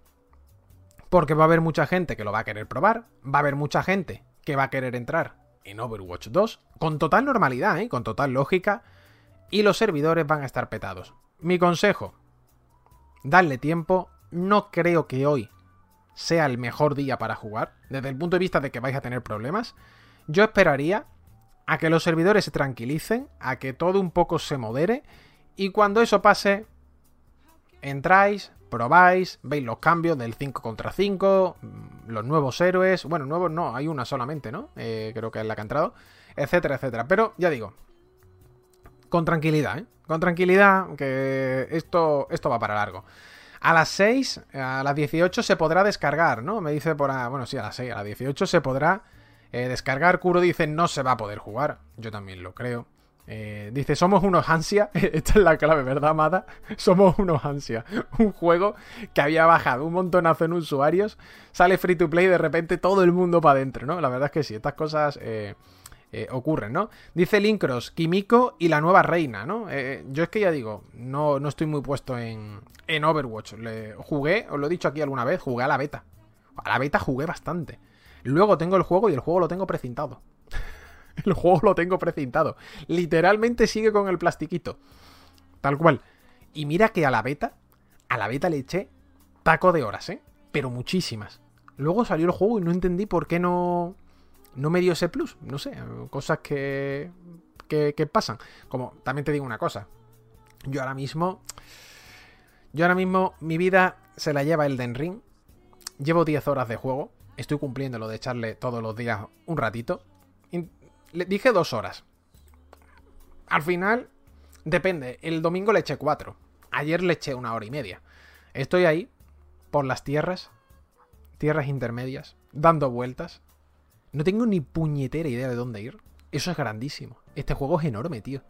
Porque va a haber mucha gente que lo va a querer probar, va a haber mucha gente que va a querer entrar en Overwatch 2 con total normalidad, ¿eh? con total lógica, y los servidores van a estar petados. Mi consejo, darle tiempo, no creo que hoy sea el mejor día para jugar, desde el punto de vista de que vais a tener problemas, yo esperaría a que los servidores se tranquilicen, a que todo un poco se modere, y cuando eso pase, entráis, probáis, veis los cambios del 5 contra 5, mm, los nuevos héroes, bueno, nuevos no, hay una solamente, ¿no? Eh, creo que es la que ha entrado, etcétera, etcétera. Pero ya digo, con tranquilidad, ¿eh? Con tranquilidad, que esto, esto va para largo. A las 6, a las 18 se podrá descargar, ¿no? Me dice por... ahí, Bueno, sí, a las 6, a las 18 se podrá eh, descargar. Kuro dice no se va a poder jugar. Yo también lo creo. Eh, dice, somos unos ansia. Esta es la clave, ¿verdad, Amada? Somos unos ansia. Un juego que había bajado un montonazo en usuarios. Sale free to play y de repente todo el mundo para adentro, ¿no? La verdad es que sí, estas cosas... Eh, eh, ocurren, ¿no? Dice Linkros, Kimiko y la nueva reina, ¿no? Yo es que ya digo, no, no estoy muy puesto en, en Overwatch. Le, jugué, os lo he dicho aquí alguna vez, jugué a la beta. A la beta jugué bastante. Luego tengo el juego y el juego lo tengo precintado. el juego lo tengo precintado. Literalmente sigue con el plastiquito. Tal cual. Y mira que a la beta, a la beta le eché taco de horas, ¿eh? Pero muchísimas. Luego salió el juego y no entendí por qué no, no me dio ese plus. No sé, cosas que, que, pasan. Como también te digo una cosa. Yo ahora mismo Yo ahora mismo mi vida se la lleva el Den Ring. Llevo 10 horas de juego. Estoy cumpliendo lo de echarle todos los días un ratito. Le dije dos horas. Al final, depende. El domingo le eché cuatro. Ayer le eché una hora y media. Estoy ahí, por las tierras, tierras intermedias, dando vueltas. No tengo ni puñetera idea de dónde ir. Eso es grandísimo. Este juego es enorme, tío.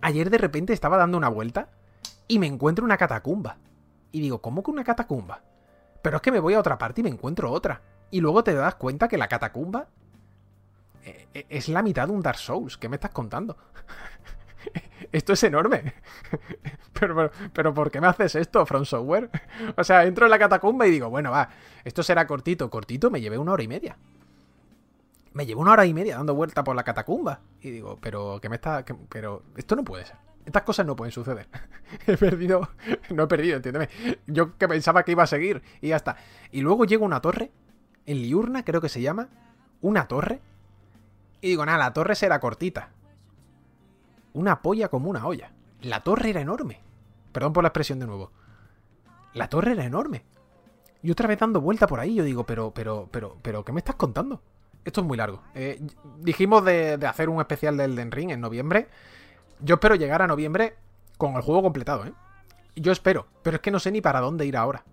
Ayer de repente estaba dando una vuelta y me encuentro una catacumba. Y digo, ¿cómo que una catacumba? Pero es que me voy a otra parte y me encuentro otra. Y luego te das cuenta que la catacumba es la mitad de un Dark Souls. ¿Qué me estás contando? esto es enorme. pero, pero, ¿por qué me haces esto, From Software? o sea, entro en la catacumba y digo, bueno, va, esto será cortito. Cortito, me llevé una hora y media. Me llevé una hora y media dando vuelta por la catacumba. Y digo, pero, ¿qué me está...? pero, esto no puede ser. Estas cosas no pueden suceder. he perdido... No he perdido, entiéndeme. Yo que pensaba que iba a seguir y ya está. Y luego llega una torre, en Liurna creo que se llama, una torre. Y digo, nada, la torre será cortita una polla como una olla. La torre era enorme. Perdón por la expresión de nuevo. La torre era enorme. Y otra vez dando vuelta por ahí, yo digo, pero, pero, pero, pero, ¿qué me estás contando? Esto es muy largo. Eh, dijimos de, hacer un especial del Den Ring en noviembre. Yo espero llegar a noviembre con el juego completado, ¿eh? Yo espero, pero es que no sé ni para dónde ir ahora.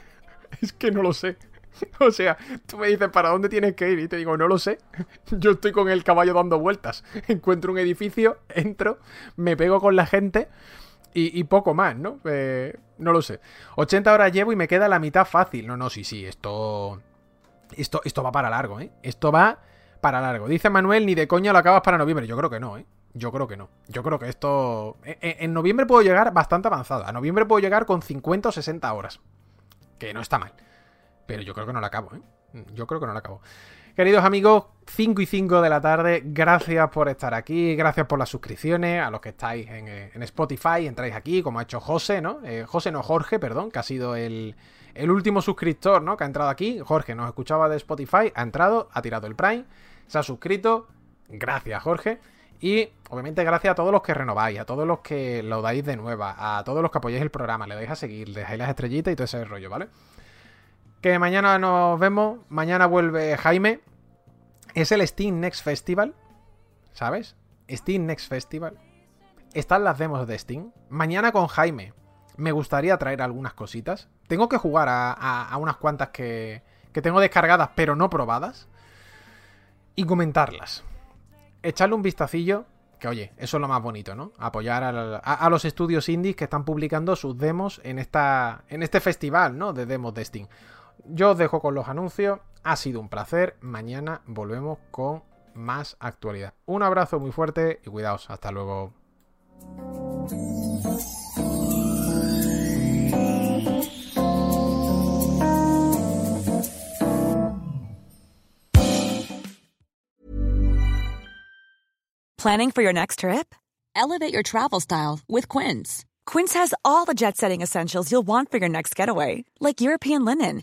es que no lo sé. O sea, tú me dices, ¿para dónde tienes que ir? Y te digo, no lo sé. Yo estoy con el caballo dando vueltas. Encuentro un edificio, entro, me pego con la gente y, poco más, ¿no? Eh, no lo sé. 80 horas llevo y me queda la mitad fácil. No, no, sí, sí, esto... Esto, esto va para largo, ¿eh? Esto va para largo. Dice Manuel, ni de coña lo acabas para noviembre. Yo creo que no, ¿eh? Yo creo que no. Yo creo que esto... En, en noviembre puedo llegar bastante avanzado. A noviembre puedo llegar con 50 o 60 horas. Que no está mal. Pero yo creo que no la acabo, ¿eh? Yo creo que no la acabo. Queridos amigos, 5 y 5 de la tarde, gracias por estar aquí, gracias por las suscripciones, a los que estáis en, eh, Spotify, entráis aquí, como ha hecho José, ¿no? Eh, José no, Jorge, perdón, que ha sido el, el, último suscriptor, ¿no? Que ha entrado aquí. Jorge nos escuchaba de Spotify, ha entrado, ha tirado el Prime, se ha suscrito. Gracias, Jorge. Y obviamente gracias a todos los que renováis, a todos los que lo dais de nueva, a todos los que apoyáis el programa, le dais a seguir, dejáis las estrellitas y todo ese rollo, ¿vale? Que mañana nos vemos. Mañana vuelve Jaime. Es el Steam Next Festival. ¿Sabes? Steam Next Festival. Están las demos de Steam. Mañana con Jaime. Me gustaría traer algunas cositas. Tengo que jugar a, unas cuantas que, que tengo descargadas pero no probadas. Y comentarlas. Echarle un vistacillo que oye, eso es lo más bonito, ¿no? Apoyar a, los estudios indies que están publicando sus demos en, esta, en este festival, ¿no? De demos de Steam. Yo os dejo con los anuncios. Ha sido un placer. Mañana volvemos con más actualidad. Un abrazo muy fuerte y cuidaos. Hasta luego. Planning for your next trip? Elevate your travel style with Quince. Quince has all the jet setting essentials you'll want for your next getaway, like European linen